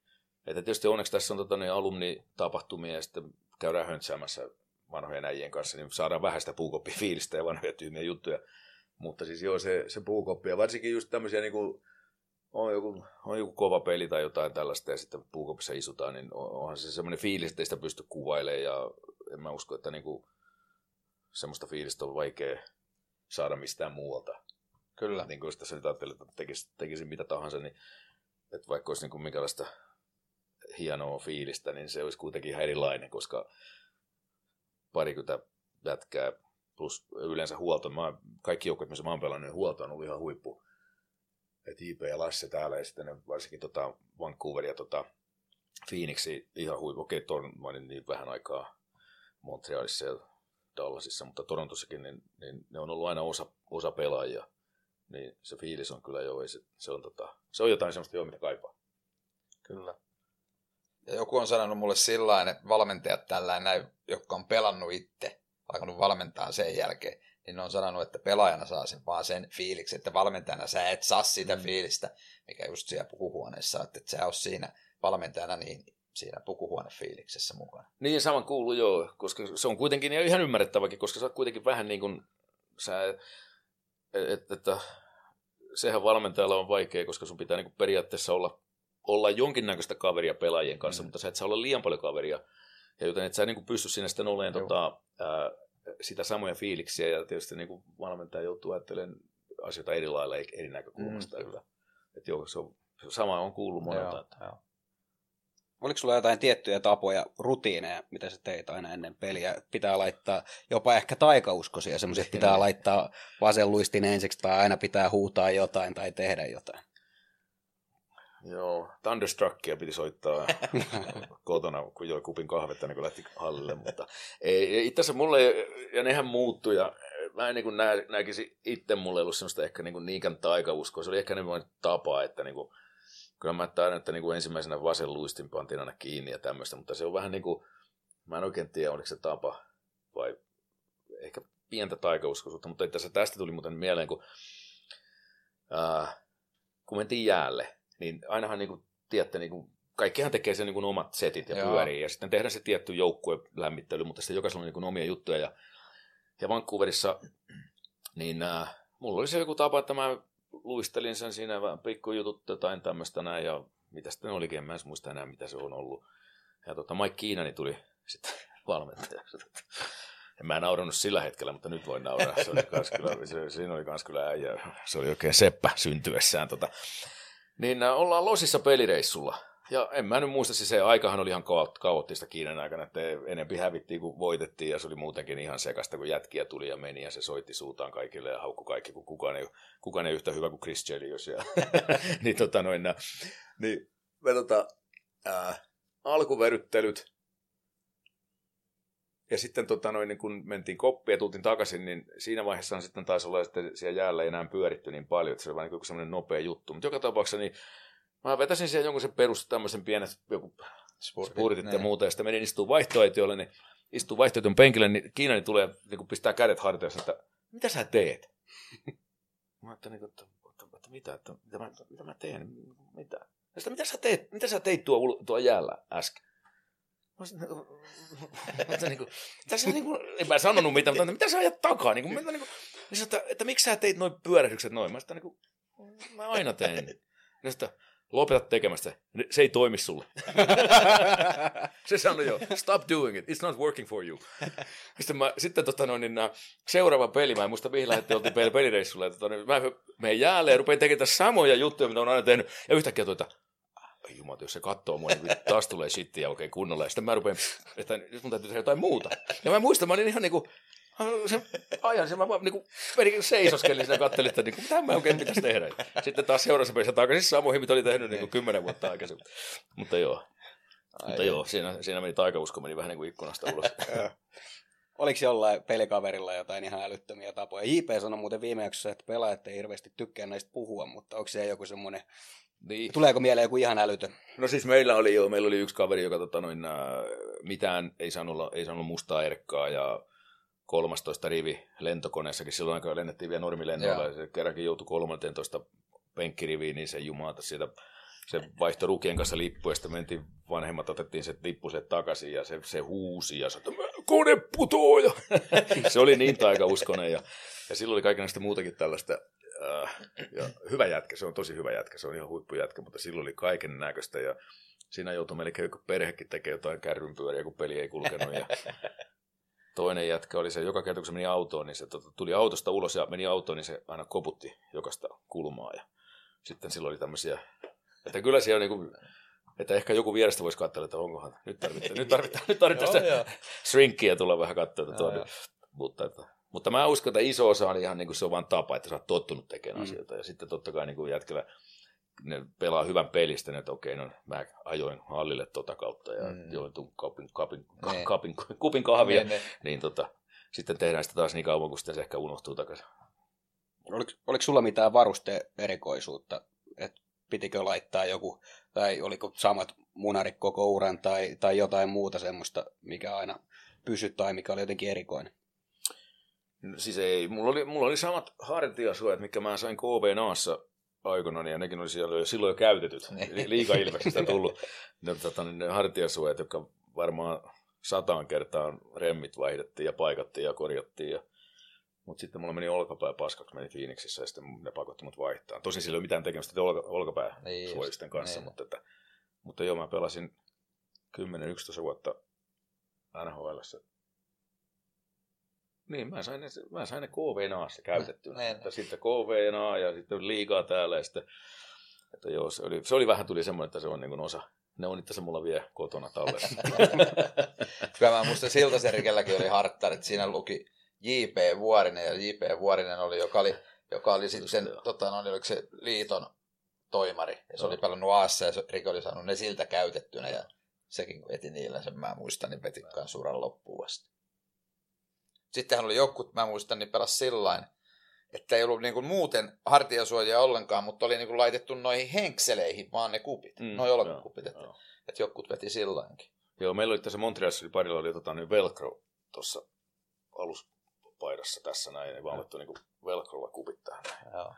Että tietysti onneksi tässä on tota, niin alumnitapahtumia ja sitten käydään höntsäämässä vanhojen äijien kanssa, niin saadaan vähän sitä puukoppifiilistä ja vanhoja tyhmiä juttuja. Mutta siis joo, se, se puukoppi ja varsinkin just tämmöisiä niin kuin, on joku, on joku kova peli tai jotain tällaista ja sitten puukopissa isutaan, niin onhan se semmoinen fiilis, että ei sitä pysty kuvailemaan ja en mä usko, että niinku semmoista fiilistä on vaikea saada mistään muualta. Kyllä. Niin kuin jos tässä nyt ajattelee, että tekisin, tekisin mitä tahansa, niin että vaikka olisi niin minkälaista hienoa fiilistä, niin se olisi kuitenkin ihan erilainen, koska parikymmentä jätkää plus yleensä huolto. Mä, kaikki joukot, missä mä oon pelannut, niin huolto on ollut ihan huippu. Et JP ja Lasse täällä ja sitten ne, varsinkin tota Vancouver ja tota Phoenixi ihan huippu. Okei, olin niin vähän aikaa Montrealissa ja Dallasissa, mutta Torontossakin, niin, niin ne on ollut aina osa, osa pelaajia. Niin se fiilis on kyllä jo, se, se, on, tota, se on jotain sellaista jo, mitä kaipaa. Kyllä. Ja joku on sanonut mulle sillä että valmentajat tällä näin, jotka on pelannut itse, alkanut valmentaa sen jälkeen, niin on sanonut, että pelaajana saa sen vaan sen fiiliksi, että valmentajana sä et saa sitä mm. fiilistä, mikä just siellä pukuhuoneessa, että et sä oot siinä valmentajana niin siinä pukuhuonefiiliksessä mukana. Niin, saman kuuluu joo, koska se on kuitenkin ihan ymmärrettäväkin, koska sä oot kuitenkin vähän niin kuin, sä, että, että sehän valmentajalla on vaikea, koska sun pitää niin kuin periaatteessa olla, olla jonkinnäköistä kaveria pelaajien kanssa, mm. mutta sä et saa olla liian paljon kaveria, ja joten et sä niin kuin pysty sinne sitten olemaan tota, ää, sitä samoja fiiliksiä, ja tietysti niin kuin valmentaja joutuu ajattelemaan asioita eri lailla, eri näkökulmasta. Mm. Että joo, se on, sama on kuullut monelta. Joo, joo. Oliko sulla jotain tiettyjä tapoja, rutiineja, mitä sä teit aina ennen peliä? Pitää laittaa jopa ehkä taikauskoisia, semmoisia pitää laittaa vasen luistin ensiksi tai aina pitää huutaa jotain tai tehdä jotain. Joo, Thunderstruckia piti soittaa kotona, kun joi kupin kahvetta, niin kun lähti hallille, mutta ei, itse asiassa mulle, ja nehän muuttui, ja mä en niin nä, näkisi itse mulle ollut semmoista ehkä niin niinkään taikauskoa, se oli ehkä enemmän tapa, että niin kuin, kyllä mä ajattelen, että niin kuin ensimmäisenä vasen luistin pantiin aina kiinni ja tämmöistä, mutta se on vähän niin kuin, mä en oikein tiedä, oliko se tapa vai ehkä pientä taikauskoisuutta, mutta itse tästä tuli muuten mieleen, kun, äh, kun mentiin jäälle, niin ainahan niin kuin, tiedätte, niin kuin, kaikkihan tekee sen niin kuin omat setit ja Joo. pyörii, ja sitten tehdään se tietty joukkue lämmittely, mutta sitten jokaisella on niin kuin omia juttuja, ja, ja Vancouverissa, niin äh, mulla oli se joku tapa, että mä luistelin sen siinä vähän pikkujutut jotain tämmöistä näin ja mitä sitten olikin, en mä muista enää mitä se on ollut. Ja tota, Mike Kiinani tuli sitten valmentajaksi. En mä naurannut sillä hetkellä, mutta nyt voin nauraa. Se oli kans kyllä, se, siinä oli kans kyllä äijä. Se oli oikein seppä syntyessään. Tota. Niin ollaan Losissa pelireissulla. Ja en mä nyt muista, siis se aikahan oli ihan kaoottista Kiinan aikana, että enempi hävittiin kuin voitettiin ja se oli muutenkin ihan sekasta, kun jätkiä tuli ja meni ja se soitti suutaan kaikille ja haukku kaikki, kun kukaan ei, kukaan ei yhtä hyvä kuin Chris Chelios. Ja, niin, tota noin, niin me tota, ää, alkuveryttelyt ja sitten tota noin, niin kun mentiin koppiin ja tultiin takaisin, niin siinä vaiheessa sitten taisi olla, että siellä jäällä ei enää pyöritty niin paljon, että se oli vain niin semmoinen nopea juttu. Mutta joka tapauksessa niin Mä vetäsin siellä jonkun sen perus tämmöisen pienet joku spurtit, spurtit ja niin. muuta, ja sitten menin istuu vaihtoehtoille, niin istuu vaihtoehtojen penkille, niin Kiinani tulee niin kuin pistää kädet harteissa, että mitä sä teet? mä ajattelin, että, että, että, mitä, että, mitä, mä, mitä mä teen, mitä? Ja sitten, mitä sä teet, mitä sä teit tuo, tuo jäällä äsken? Mä sanoin, niin kuin, tässä niin kuin, en mä sanonut mitään, mutta mitä sä ajat takaa? Niin kuin, niin kuin, niin että, että, miksi sä teit noin pyörähdykset noin? Mä sanoin, niin kuin, mä aina teen. Ja sitten, lopeta tekemästä, se ei toimi sulle. se sanoi jo, stop doing it, it's not working for you. Sitten, mä, sitten tota noin, niin, seuraava peli, mä en muista mihin lähdettiin, oltiin pel- pelireissulle, tota, niin, mä menen jäälle ja rupean tekemään samoja juttuja, mitä on aina tehnyt, ja yhtäkkiä tuota, ai jumala, jos se katsoo mua, niin taas tulee shittiä oikein kunnolla, ja sitten mä rupean, että nyt mun täytyy tehdä jotain muuta. Ja mä muistan, mä olin ihan niinku, se ajan, se mä vaan niin kuin, seisoskelin siinä ja katselin, että niin kuin, mitä mä oikein pitäisi tehdä. Sitten taas seuraavassa pelissä takaisin samoihin, mitä oli tehnyt niin kuin kymmenen vuotta aikaisemmin. Mutta joo, Ai mutta joo, siinä, siinä meni taikausko, meni vähän niin kuin ikkunasta ulos. Oliko jollain pelikaverilla jotain ihan älyttömiä tapoja? JP sanoi muuten viime jaksossa, että pelaajat ei hirveästi tykkää näistä puhua, mutta onko se joku semmoinen, niin. tuleeko mieleen joku ihan älytön? No siis meillä oli jo, meillä oli yksi kaveri, joka tota, noin, mitään ei saanut, ei saanut mustaa erkkaa ja 13 rivi lentokoneessakin, silloin aikaa lennettiin vielä normilennoilla, ja se kerrankin joutui 13 penkkiriviin, niin se jumata sieltä se vaihtoi Rukien kanssa lippu, ja sitten mentiin, vanhemmat otettiin se lippu se takaisin, ja se, se huusi, ja sanoi, kone putoo, ja se oli niin taikauskonen, ja, ja silloin oli kaikenlaista muutakin tällaista, äh, ja hyvä jätkä, se on tosi hyvä jätkä, se on ihan huippujätkä, mutta silloin oli kaiken näköistä, ja siinä joutui melkein joku perhekin tekemään jotain kärrynpyöriä, kun peli ei kulkenut, ja toinen jätkä oli se, joka kerta kun se meni autoon, niin se tota, tuli autosta ulos ja meni autoon, niin se aina koputti jokaista kulmaa. Ja sitten silloin oli tämmöisiä, että kyllä siellä on niin kuin, että ehkä joku vierestä voisi katsella, että onkohan, nyt tarvitaan, nyt tarvitaan, nyt tarvitaan se shrinkkiä tulla vähän katsoa. Että tuo, mutta, että, mutta mä uskon, että iso osa on ihan niin kuin se on vain tapa, että sä oot tottunut tekemään mm. asioita. Ja sitten totta kai niin kuin jätkällä ne pelaa hyvän pelistä, niin että okei, no mä ajoin hallille tota kautta ja mm. join tuon kapin, kapin, kapin, kapin, kupin kahvia, ne, ne. niin tota, sitten tehdään sitä taas niin kauan, kun sitten se ehkä unohtuu takaisin. Oliko, oliko sulla mitään varuste-erikoisuutta, että pitikö laittaa joku, tai oliko samat munarit koko uran, tai, tai jotain muuta semmoista, mikä aina pysyi tai mikä oli jotenkin erikoinen? Siis ei, mulla oli, mulla oli samat hartiasuojat, mikä mä sain KVNAssa aikoina, niin ja nekin oli siellä jo, silloin jo käytetyt, niin. liika ilmeisesti tullut ne, tota, niin ne hartiasuojat, jotka varmaan sataan kertaan remmit vaihdettiin ja paikattiin ja korjattiin. Ja... Mutta sitten mulla meni olkapää paskaksi, meni Phoenixissä ja sitten ne pakotti mut vaihtaa. Tosin sillä ei ole mitään tekemistä olka, olkapää niin suojisten kanssa, niin. mutta, että, mutta joo, mä pelasin 10-11 vuotta NHL. Niin, mä sain ne, mä sain ne KVNAssa käytettynä. Ne, ne. Sitten KVNA ja sitten liikaa täällä ja sitten, että joo, se oli, se oli vähän tuli semmoinen, että se on niin osa, ne on itse mulla vielä kotona tallessa. Kyllä mä muistan Siltaserikelläkin oli harttarit, siinä luki J.P. Vuorinen ja J.P. Vuorinen oli, joka oli, joka oli sitten, tota, no, niin oliko se liiton toimari, ja se no. oli pelannut Aassa ja Rike oli saanut ne siltä käytettynä, ja sekin kun veti niillä, sen mä muistan, niin veti kanssa uran loppuun asti. Sittenhän oli joku, mä muistan, niin pelas sillain, että ei ollut niin kuin muuten hartiasuojaa ollenkaan, mutta oli niin kuin laitettu noihin henkseleihin vaan ne kupit, mm, noin olkakupit, että, että jokut veti sillainkin. Joo, meillä oli tässä Montrealissa parilla oli tota, niin velcro tuossa aluspaidassa tässä näin, niin vaan niin velcrolla kupit tähän. Joo.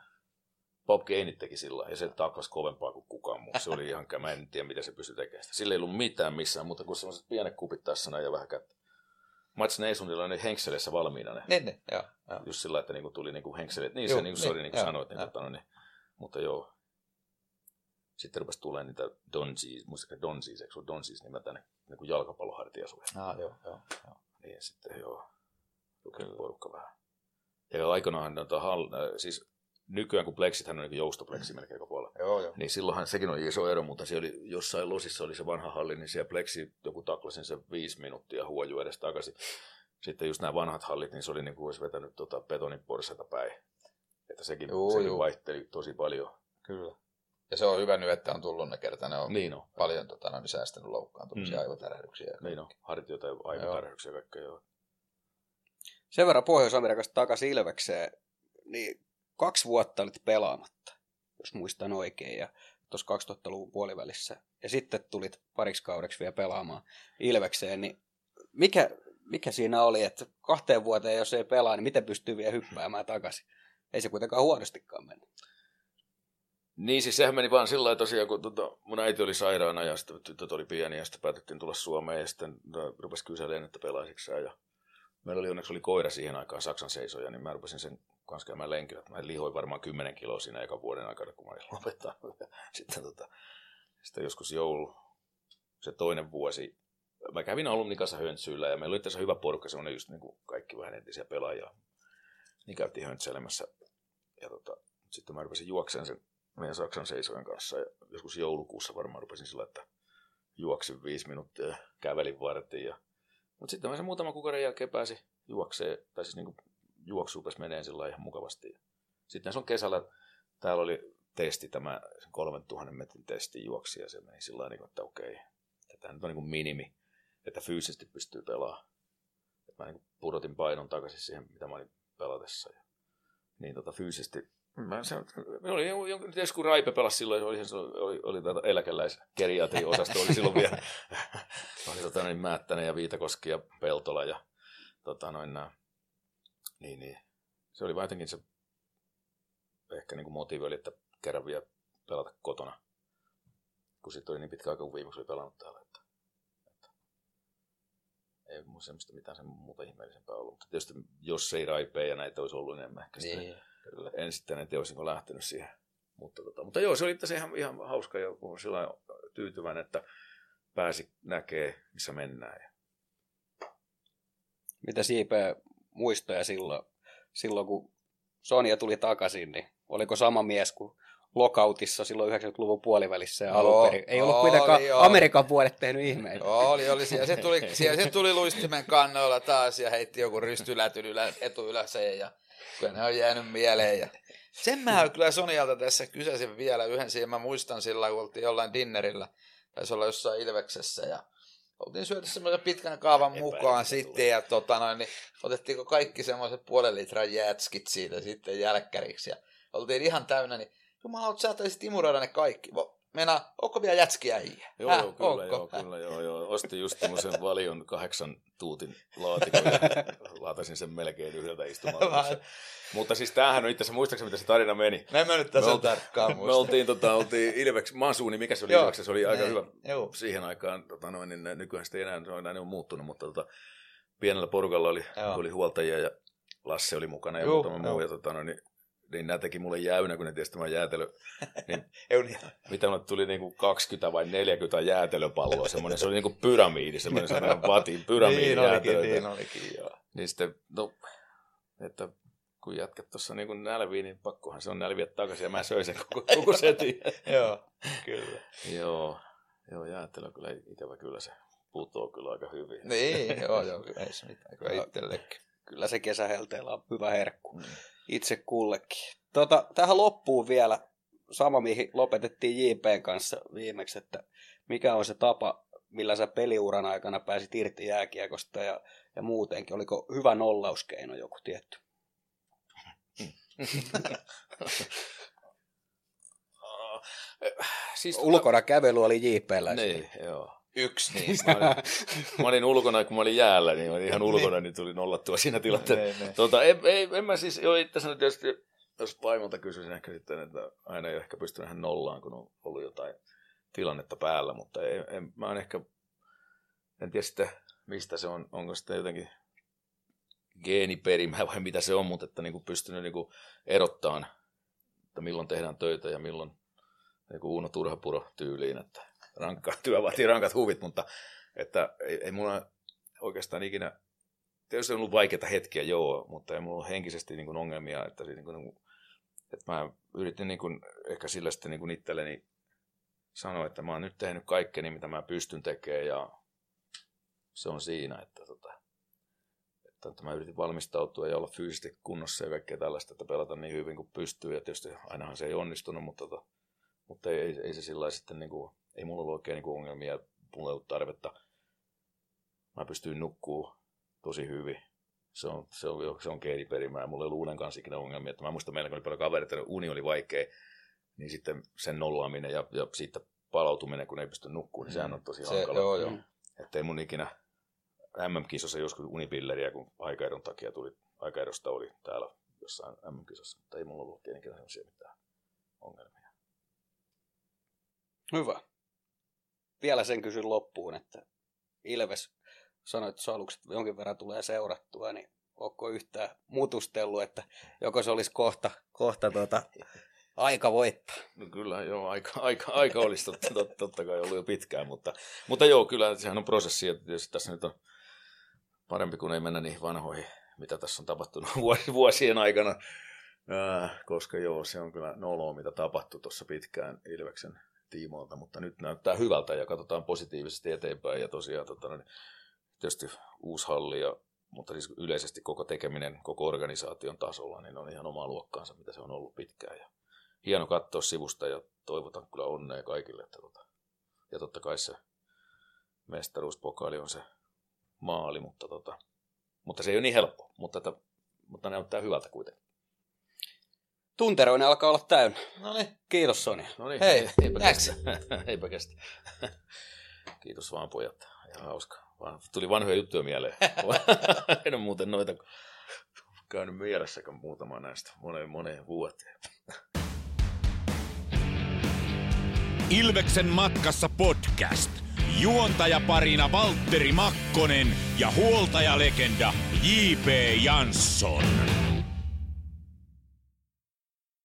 Bob Gainit teki sillä ja se takas kovempaa kuin kukaan muu. Se oli ihan, mä en tiedä mitä se pystyi tekemään. Sillä ei ollut mitään missään muuta kuin sellaiset pienet kupit tässä näin ja vähän kättä. Mats Neisundilla ne henkseleissä valmiina ne. Niin, niin, joo, joo. Just sillä, että niinku tuli niinku henkselit. Niin, Juh, se niinku, niin, sorry, niin kuin sanoit. Niin, tota, no niin, mutta joo. Sitten rupesi tulemaan niitä Donzis, muistakaa Donzis, eikö se ole Donzis nimeltä ne niinku jalkapallohartiasuja. Ah, joo, joo, joo. Niin, sitten joo. Kyllä. porukka vähän. Ja aikanaan noita hall, äh, siis nykyään kun plexithän on niin joustopleksi melkein koko puolella, Joo, joo. niin silloinhan sekin oli iso ero, mutta se oli jossain losissa oli se vanha halli, niin siellä plexi joku taklasin se viisi minuuttia huoju edes takaisin. Sitten just nämä vanhat hallit, niin se oli niin kuin olisi vetänyt tota betonin porsaita päin. Että sekin, Juu, sekin juu. vaihteli tosi paljon. Kyllä. Ja se on hyvä nyt, että on tullut ne kerta. Ne on Niin on. paljon tota, noin säästänyt loukkaantumisia, Mm. aivotärähdyksiä. Niin on. Hartioita ja aivotarjouksia ja kaikkea joo. Sen verran Pohjois-Amerikasta takaisin Ilvekseen, niin kaksi vuotta olit pelaamatta, jos muistan oikein, ja tuossa 2000-luvun puolivälissä. Ja sitten tulit pariksi kaudeksi vielä pelaamaan Ilvekseen, niin mikä, mikä siinä oli, että kahteen vuoteen jos ei pelaa, niin miten pystyy vielä hyppäämään takaisin? Ei se kuitenkaan huonostikaan mennyt. Niin siis sehän meni vaan sillä lailla tosiaan, kun tota, mun äiti oli sairaana ja sitten tytöt oli pieni ja sitten päätettiin tulla Suomeen ja sitten no, rupesi kyselemään, että pelaisiksi ja meillä oli onneksi oli koira siihen aikaan Saksan seisoja, niin mä rupesin sen kanssa käymään lenkillä. Mä lihoin varmaan 10 kiloa siinä eka vuoden aikana, kun mä olin lopettanut. Sitten, tota, sitten joskus joulu, se toinen vuosi, mä kävin alumni kanssa höntsyillä ja meillä oli tässä hyvä porukka, semmoinen just niin kuin kaikki vähän entisiä pelaajia. Niin käytiin höntsäilemässä ja tota, sitten mä rupesin juokseen sen meidän Saksan seisojen kanssa ja joskus joulukuussa varmaan rupesin sillä, että juoksin viisi minuuttia kävelin vartin. Ja... Mutta sitten mä sen muutaman kuukauden jälkeen pääsi juokseen, tai siis niinku juoksu rupesi menee sillä ihan mukavasti. Sitten se on kesällä, täällä oli testi, tämä 3000 metrin testi juoksi ja se meni sillä lailla, niinku, että okei, tämä nyt on niin minimi, että fyysisesti pystyy pelaamaan. Mä niin pudotin painon takaisin siihen, mitä mä olin pelatessa. Ja, niin tota, fyysisesti Mä me oli jonkin, ties kun Raipe pelasi silloin, oli, oli, oli tätä eläkeläiskeriatri osasto oli silloin vielä, oli tota, niin, Määttänen ja Viitakoski ja Peltola ja tota, noin nää, niin, niin, se oli vaan jotenkin se ehkä niin kuin motiivi oli, että kerran vielä pelata kotona, kun sitten oli niin pitkä aika, kun viimeksi oli pelannut täällä, että, että ei mun semmoista mitään sen muuta ihmeellisempää ollut, mutta tietysti jos ei Raipe ja näitä olisi ollut enemmän ehkä Niin. Kyllä. En sitten lähtenyt siihen. Mutta, tota, mutta joo, se oli itse ihan, ihan hauska ja sillä tyytyväinen, että pääsi näkee, missä mennään. Ja Mitä Siipeä muistoja silloin, silloin, kun Sonia tuli takaisin, niin oliko sama mies kuin lokautissa silloin 90-luvun puolivälissä ja Joo, alun perin. Ei ollut oli, kuitenkaan joo. Amerikan puolet tehnyt ihmeitä. Oli, oli. Siellä se tuli, siellä se tuli luistimen kannoilla taas ja heitti joku rystylätyn ylä, etuyläseen ja kyllä ne on jäänyt mieleen. Ja sen mä kyllä Sonialta tässä kysäsin vielä yhden siihen. Mä muistan sillä, kun oltiin jollain dinnerillä. Taisi olla jossain Ilveksessä ja oltiin syöty semmoisen pitkän kaavan mukaan sitten ja tota noin, niin otettiinko kaikki semmoiset puolen litran jätskit siitä sitten jälkkäriksi ja oltiin ihan täynnä, niin jumalauta, sä taisit imuroida ne kaikki. Meinaa, onko vielä jätskiä äijä? Joo, Häh, joo, kyllä, onko? joo, kyllä, joo, joo. Ostin just tämmöisen valion kahdeksan tuutin laatikon ja laatasin sen melkein yhdeltä istumalta. Mutta siis tämähän on itse asiassa, muistaakseni mitä se tarina meni? Mä en mä nyt Me tässä tarkkaan Me muista. oltiin, tota, oltiin Ilveks, Masuuni, mikä se oli Joo. Ilveksessä, se oli aika Niin, hyvä joo. siihen aikaan, tota, noin, niin nykyään sitten ei enää, se on enää ne on muuttunut, mutta tota, pienellä porukalla oli, Joo. oli huoltajia ja Lasse oli mukana ja Joo, muutama muu, ja tota, noin, niin, niin nämä teki mulle jäynä, kun ne tiesi, että mä oon jäätelö. Niin, mitä mulle tuli niinku 20 vai 40 jäätelöpalloa, semmoinen, se oli niinku pyramiidi, semmoinen sellainen vatin pyramiidi Niin olikin, jäätelöitä. niin olikin, joo. Niin sitten, no, että kun jätkät tuossa niin nälviin, niin pakkohan se on nälviä takaisin, ja mä söin sen koko, koko setin. Joo, kyllä. joo, joo, jäätelö kyllä ikävä kyllä se putoo kyllä aika hyvin. Niin, joo, joo, kyllä ei se mitään, kyllä itsellekin. Kyllä se kesähelteellä on hyvä herkku. Mm. Itse kullekin. Tota, tähän loppuun vielä sama, mihin lopetettiin JPn kanssa viimeksi, että mikä on se tapa, millä sä peliuran aikana pääsit irti jääkiekosta ja, ja muutenkin. Oliko hyvä nollauskeino joku tietty? Siis Ulkona kävely oli JPllä. Niin, joo. Yksi niistä. Mä olin, mä olin ulkona, kun mä olin jäällä, niin mä olin ihan ulkona, niin tuli nollattua siinä tilanteessa. Niin, niin. Tota, ei, ei, en mä siis, joo itse asiassa tietysti, jos vaimolta kysyisin ehkä sitten, että aina ei ehkä pystynyt nollaan, kun on ollut jotain tilannetta päällä, mutta ei, en, mä oon ehkä, en tiedä sitten, mistä se on, onko sitten jotenkin geeniperimää vai mitä se on, mutta että niin kuin pystynyt niin kuin erottamaan, että milloin tehdään töitä ja milloin niin kuin Uuno Turhapuro tyyliin, että rankka työ vaatii rankat huvit, mutta että ei, ei mulla oikeastaan ikinä tietysti on ollut vaikeita hetkiä, joo, mutta ei mulla henkisesti niin kuin ongelmia, että se, niin kuin, että mä yritin niin kuin, ehkä sillä sitten niin kuin itselleni sanoa, että mä oon nyt tehnyt kaikkeni, mitä mä pystyn tekemään ja se on siinä, että, tota, että, että mä yritin valmistautua ja olla fyysisesti kunnossa ja kaikkea tällaista, että pelata niin hyvin kuin pystyy ja tietysti ainahan se ei onnistunut, mutta, tota, mutta ei, ei, ei se sillä sitten, niin kuin, ei mulla ollut oikein niin kuin ongelmia, mulla ei ollut tarvetta. Mä pystyin nukkuu tosi hyvin. Se on, se on, se on geeniperimää. Mulla ei ollut unen kanssa ikinä ongelmia. Että mä muistan, meillä oli paljon kavereita, uni oli vaikea, niin sitten sen nollaaminen ja, ja siitä palautuminen, kun ei pysty nukkumaan, niin sehän on tosi Se, hankala. joo, joo. Että ei mun ikinä MM-kisossa joskus unipilleriä, kun aikaeron takia tuli, aikaerosta oli täällä jossain MM-kisossa, mutta ei mulla ollut ikinä sellaisia mitään ongelmia. Hyvä. Vielä sen kysyn loppuun, että Ilves sanoi, että salukset jonkin verran tulee seurattua, niin onko yhtään mutustellut, että joko se olisi kohta, kohta tuota, aika voittaa? No kyllä, joo, aika, aika, aika olisi totta, totta, totta kai ollut jo pitkään, mutta, mutta joo, kyllä sehän on prosessi, ja tietysti tässä nyt on parempi kuin ei mennä niihin vanhoihin, mitä tässä on tapahtunut vuos- vuosien aikana, koska joo, se on kyllä noloa, mitä tapahtui tuossa pitkään Ilveksen tiimoilta, mutta nyt näyttää hyvältä ja katsotaan positiivisesti eteenpäin, ja tosiaan tota, niin, tietysti uusi halli, ja, mutta siis yleisesti koko tekeminen koko organisaation tasolla, niin on ihan omaa luokkaansa, mitä se on ollut pitkään, ja hieno katsoa sivusta ja toivotan kyllä onnea kaikille. Että tota, ja totta kai se mestaruuspokaali on se maali, mutta, tota, mutta se ei ole niin helppo, mutta, että, mutta näyttää hyvältä kuitenkin. Tunteroinen alkaa olla täynnä. No niin. Kiitos Sonja. No niin, Hei, eipä kestä. eipä kestä. Kiitos vaan pojat, ihan hauska. Vaan tuli vanhoja juttuja mieleen. en ole muuten noita käynyt mielessäkään muutama näistä moneen moneen vuoteen. Ilveksen matkassa podcast. Juontajaparina Valtteri Makkonen ja huoltajalegenda J.P. Jansson.